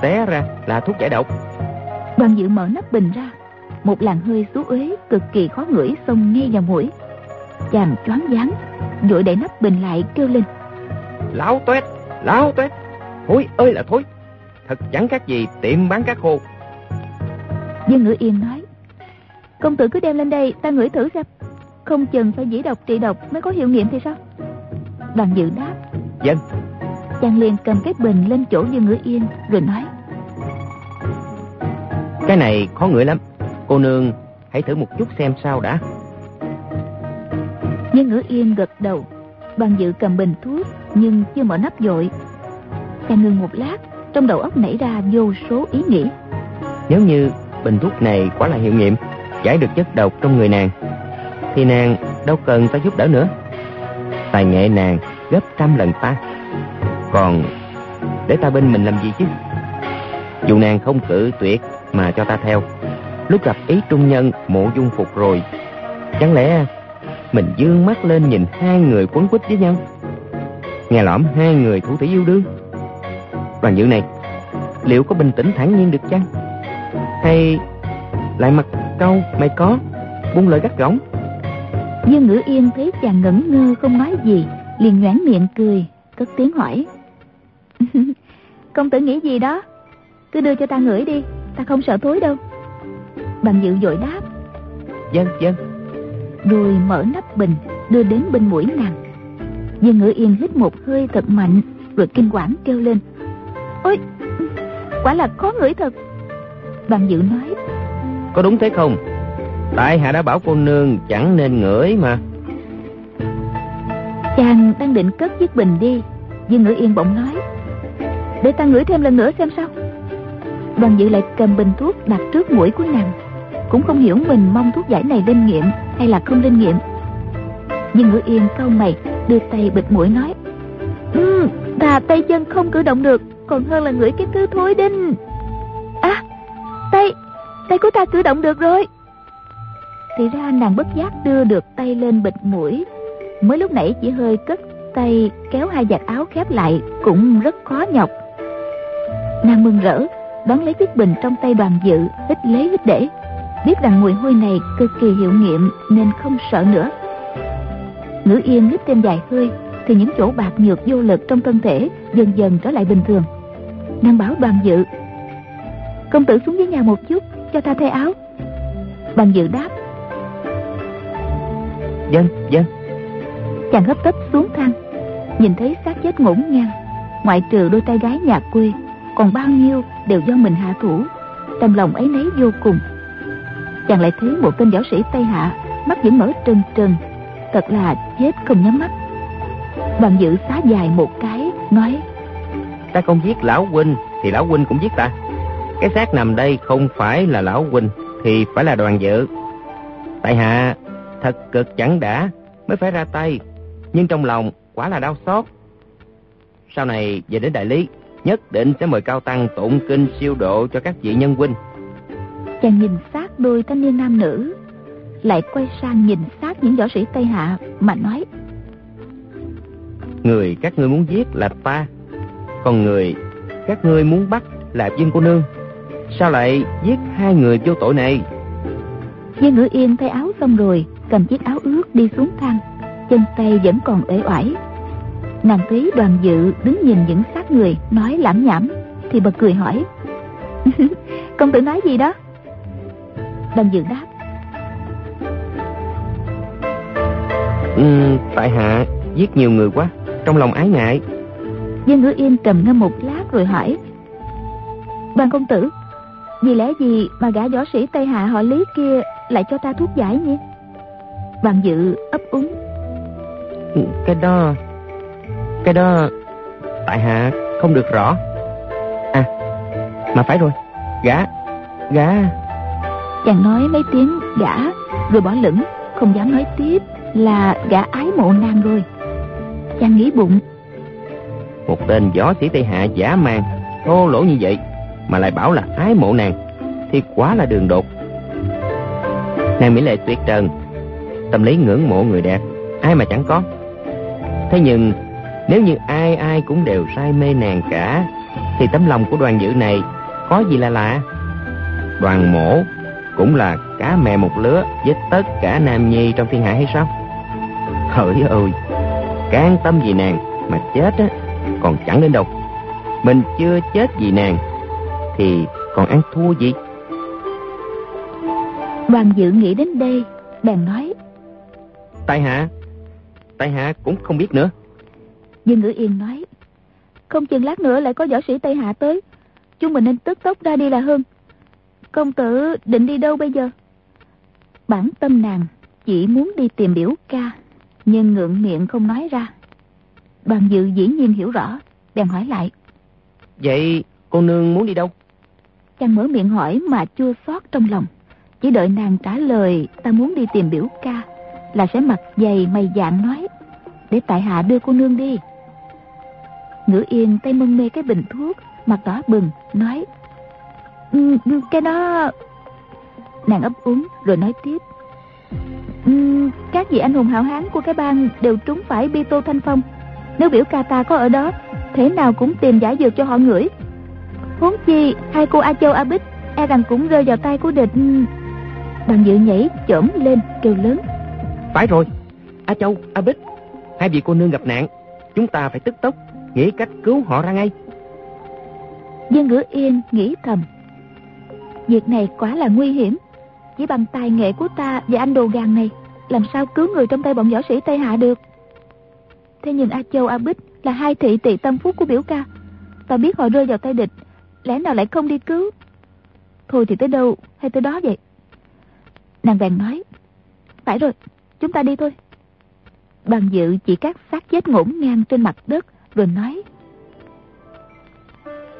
[SPEAKER 3] té ra là thuốc giải độc.
[SPEAKER 1] Đoàn dự mở nắp bình ra. Một làn hơi xú uế cực kỳ khó ngửi xông ngay vào mũi. Chàng choáng váng vội đẩy nắp bình lại kêu lên.
[SPEAKER 3] Láo toét láo toét thối ơi là thối. Thật chẳng khác gì tiệm bán cá khô.
[SPEAKER 1] Dương ngữ yên nói công tử cứ đem lên đây ta ngửi thử xem không chừng phải dĩ độc trị độc mới có hiệu nghiệm thì sao? Đoàn dự đáp.
[SPEAKER 3] Dân
[SPEAKER 1] chàng liền cầm cái bình lên chỗ dương ngữ yên rồi nói.
[SPEAKER 3] Cái này khó ngửi lắm. Cô nương hãy thử một chút xem sao đã.
[SPEAKER 1] Dương ngữ yên gật đầu. Đoàn dự cầm bình thuốc nhưng chưa mở nắp dội. Chàng ngừng một lát trong đầu óc nảy ra vô số ý nghĩ.
[SPEAKER 3] Nếu như bình thuốc này quá là hiệu nghiệm giải được chất độc trong người nàng thì nàng đâu cần ta giúp đỡ nữa. Tài nghệ nàng gấp trăm lần ta. Còn để ta bên mình làm gì chứ? Dù nàng không cự tuyệt mà cho ta theo. Lúc gặp ý trung nhân mộ dung phục rồi, chẳng lẽ mình dương mắt lên nhìn hai người quấn quýt với nhau? Nghe lõm hai người thủ thủy yêu đương. Đoàn dự này, liệu có bình tĩnh thản nhiên được chăng? Hay lại mặt câu mày có, buông lời gắt gỏng?
[SPEAKER 1] Dương ngữ yên thấy chàng ngẩn ngơ không nói gì liền nhoảng miệng cười cất tiếng hỏi. Công tử nghĩ gì đó? Cứ đưa cho ta ngửi đi ta không sợ thối đâu. Bằng dự dội đáp.
[SPEAKER 3] Dân dân
[SPEAKER 1] rồi mở nắp bình đưa đến bên mũi nàng. Dương ngữ yên hít một hơi thật mạnh rồi kinh quản kêu lên. Ôi quả là khó ngửi thật. Bằng dự nói.
[SPEAKER 3] Có đúng thế không tại hạ đã bảo cô nương chẳng nên ngửi mà.
[SPEAKER 1] Chàng đang định cất chiếc bình đi dương ngữ yên bỗng nói, để ta ngửi thêm lần nữa xem sao. Đoàn dự lại cầm bình thuốc đặt trước mũi của nàng, cũng không hiểu mình mong thuốc giải này linh nghiệm hay là không linh nghiệm nhưng ngữ yên cau mày, đưa tay bịt mũi nói ừ ta tay chân không cử động được, còn hơn là ngửi cái thứ thối đinh. À tay tay của ta cử động được rồi thì ra nàng bất giác đưa được tay lên bịt mũi. Mới lúc nãy chỉ hơi cất tay, kéo hai vạt áo khép lại, cũng rất khó nhọc. Nàng mừng rỡ đón lấy chiếc bình trong tay đoàn dự hít lấy hít để. Biết rằng mùi hôi này cực kỳ hiệu nghiệm, nên không sợ nữa. Ngữ yên hít thêm dài hơi, thì những chỗ bạc nhược vô lực trong thân thể dần dần trở lại bình thường. Nàng bảo đoàn dự, công tử xuống dưới nhà một chút, cho ta thay áo. Đoàn dự đáp
[SPEAKER 3] dân dân.
[SPEAKER 1] Chàng hấp tấp xuống thang nhìn thấy xác chết ngổn ngang. Ngoại trừ đôi tay gái nhà quê còn bao nhiêu đều do mình hạ thủ. Trong lòng ấy nấy vô cùng. Chàng lại thấy một tên võ sĩ tây hạ mắt vẫn mở trừng trừng. Thật là chết không nhắm mắt. Đoàn dự xá dài một cái Nói
[SPEAKER 3] Ta không giết lão huynh Thì lão huynh cũng giết ta. Cái xác nằm đây không phải là lão huynh Thì phải là đoàn dự. Tại hạ thật cực chẳng đã Mới phải ra tay. Nhưng trong lòng quả là đau xót. Sau này về đến đại lý Nhất định sẽ mời cao tăng tụng kinh siêu độ cho các vị nhân huynh.
[SPEAKER 1] Chàng nhìn sát đôi thanh niên nam nữ Lại quay sang nhìn sát những võ sĩ Tây Hạ Mà nói
[SPEAKER 3] Người các ngươi muốn giết là ta Còn người các ngươi muốn bắt là Dương cô nương. Sao lại giết hai người vô tội này?
[SPEAKER 1] Dương ngữ yên thay áo xong rồi Cầm chiếc áo ướt đi xuống thang Chân tay vẫn còn uể oải. Nàng thấy đoàn dự đứng nhìn những xác người Nói lãm nhảm Thì bật cười hỏi Công tử nói gì đó? Đoàn dự đáp
[SPEAKER 3] ừ, Tại hạ giết nhiều người quá Trong lòng ái ngại.
[SPEAKER 1] Dương ngữ yên trầm ngâm một lát rồi hỏi Đoàn công tử Vì lẽ gì mà gã võ sĩ Tây Hạ họ Lý kia Lại cho ta thuốc giải nhỉ Đoàn dự ấp úng.
[SPEAKER 3] Ừ, Cái đó Cái đó Tại hạ không được rõ. À Mà phải rồi Gã Gã.
[SPEAKER 1] Chàng nói mấy tiếng gã Rồi bỏ lửng Không dám nói tiếp Là gã ái mộ nàng rồi. Chàng nghĩ bụng.
[SPEAKER 3] Một tên võ sĩ Tây Hạ giả mang Thô lỗ như vậy Mà lại bảo là ái mộ nàng Thì quá là đường đột. Nàng Mỹ Lệ tuyệt trần Tâm lý ngưỡng mộ người đẹp, Ai mà chẳng có. Thế nhưng, nếu như ai ai cũng đều say mê nàng cả, Thì tấm lòng của đoàn dự này Có gì là lạ? Đoàn mổ cũng là cá mè một lứa Với tất cả nam nhi trong thiên hạ hay sao? Hỡi ơi Can tâm vì nàng Mà chết á, Còn chẳng đến đâu. Mình chưa chết vì nàng Thì còn ăn thua gì?
[SPEAKER 1] Đoàn dự nghĩ đến đây, Bèn nói
[SPEAKER 3] Tại hạ. Tại hạ cũng không biết nữa.
[SPEAKER 1] Dương Ngữ Yên nói Không chừng lát nữa lại có võ sĩ Tây Hạ tới. Chúng mình nên tức tốc ra đi là hơn. Công tử định đi đâu bây giờ? Bản tâm nàng Chỉ muốn đi tìm biểu ca Nhưng ngượng miệng không nói ra. Đoàn dự dĩ nhiên hiểu rõ Bèn hỏi lại.
[SPEAKER 3] Vậy cô nương muốn đi đâu?
[SPEAKER 1] Chàng mở miệng hỏi mà chua xót trong lòng. Chỉ đợi nàng trả lời Ta muốn đi tìm biểu ca là sẽ mặt dày mày dạng nói Để tại hạ đưa cô nương đi. Ngữ yên tay mân mê cái bình thuốc Mặt đỏ bừng Nói ừ, "Ừ, Cái đó. Nàng ấp úng rồi nói tiếp "Ừ, Các vị anh hùng hảo hán của cái bang Đều trúng phải bi tô thanh phong. Nếu biểu ca ta có ở đó Thế nào cũng tìm giải dược cho họ ngửi. Huống chi hai cô A Châu A Bích E rằng cũng rơi vào tay của địch. Bằng dự nhảy chổm lên kêu lớn
[SPEAKER 3] phải rồi. A Châu, A Bích Hai vị cô nương gặp nạn Chúng ta phải tức tốc Nghĩ cách cứu họ ra ngay.
[SPEAKER 1] Dương Ngữ Yên nghĩ thầm Việc này quá là nguy hiểm. Chỉ bằng tài nghệ của ta và anh đồ gàng này Làm sao cứu người trong tay bọn võ sĩ Tây Hạ được? Thế nhưng A Châu A Bích Là hai thị tỳ tâm phúc của biểu ca. Ta biết họ rơi vào tay địch Lẽ nào lại không đi cứu? Thôi thì tới đâu hay tới đó vậy? Nàng bèn nói Phải rồi chúng ta đi thôi. Đoàn dự chỉ các xác chết ngổn ngang trên mặt đất Rồi nói.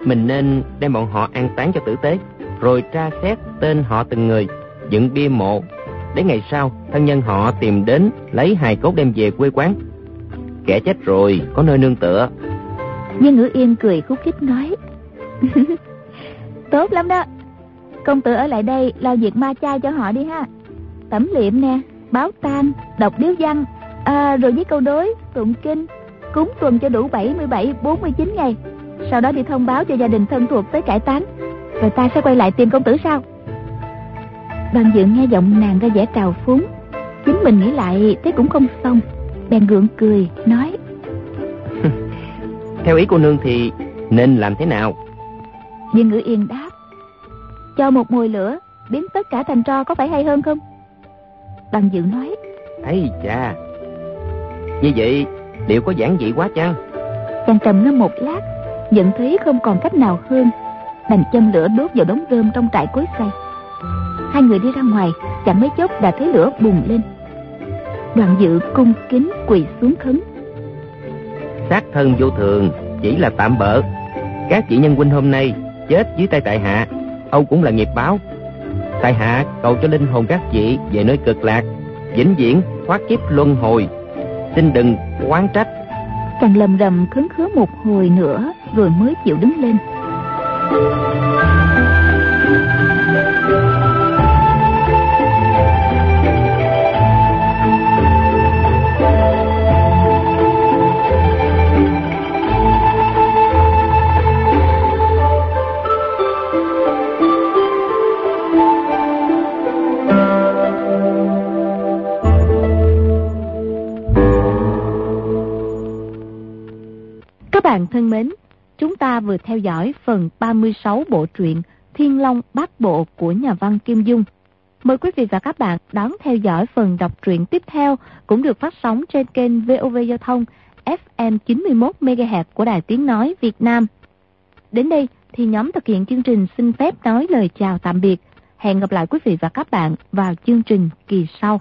[SPEAKER 3] Mình nên đem bọn họ an táng cho tử tế Rồi tra xét tên họ từng người Dựng bia mộ. Để ngày sau thân nhân họ tìm đến Lấy hài cốt đem về quê quán. Kẻ chết rồi có nơi nương tựa.
[SPEAKER 1] Dương Ngữ Yên cười khúc khích nói. Tốt lắm đó. Công tử ở lại đây lo việc ma chay cho họ đi ha. Tẩm liệm nè Báo tang Đọc điếu văn. À, Rồi với câu đối Tụng kinh. Cúng tuần cho đủ 77 49 ngày. Sau đó đi thông báo cho gia đình thân thuộc tới cải táng. Rồi ta sẽ quay lại tìm công tử sau. Đoàn dự nghe giọng nàng ra vẻ trào phúng. Chính mình nghĩ lại Thế cũng không xong. Bèn gượng cười Nói.
[SPEAKER 3] Theo ý cô nương thì nên làm thế nào?
[SPEAKER 1] Dương Ngữ Yên đáp. Cho một mùi lửa Biến tất cả thành tro có phải hay hơn không Đoàn dự nói.
[SPEAKER 3] Ấy chà. Như vậy liệu có giản dị quá chăng?
[SPEAKER 1] Chàng trầm ngâm một lát Nhận thấy không còn cách nào hơn. Đành châm lửa đốt vào đống rơm trong trại cối xay Hai người đi ra ngoài Chẳng mấy chốc đã thấy lửa bùng lên. Đoàn dự cung kính quỳ xuống khấn.
[SPEAKER 3] Sát thân vô thường chỉ là tạm bợ. Các vị nhân huynh hôm nay chết dưới tay tại hạ. Âu cũng là nghiệp báo tại hạ, cầu cho linh hồn các vị về nơi cực lạc, vĩnh viễn thoát kiếp luân hồi. Xin đừng oán trách.
[SPEAKER 4] Chàng lầm rầm khấn khứa một hồi nữa, rồi mới chịu đứng lên. Bạn thân mến, chúng ta vừa theo dõi phần 36 bộ truyện Thiên Long Bát Bộ của nhà văn Kim Dung. Mời quý vị và các bạn đón theo dõi phần đọc truyện tiếp theo cũng được phát sóng trên kênh VOV Giao thông FM 91 MHz của Đài Tiếng Nói Việt Nam. Đến đây thì nhóm thực hiện chương trình xin phép nói lời chào tạm biệt. Hẹn gặp lại quý vị và các bạn vào chương trình kỳ sau.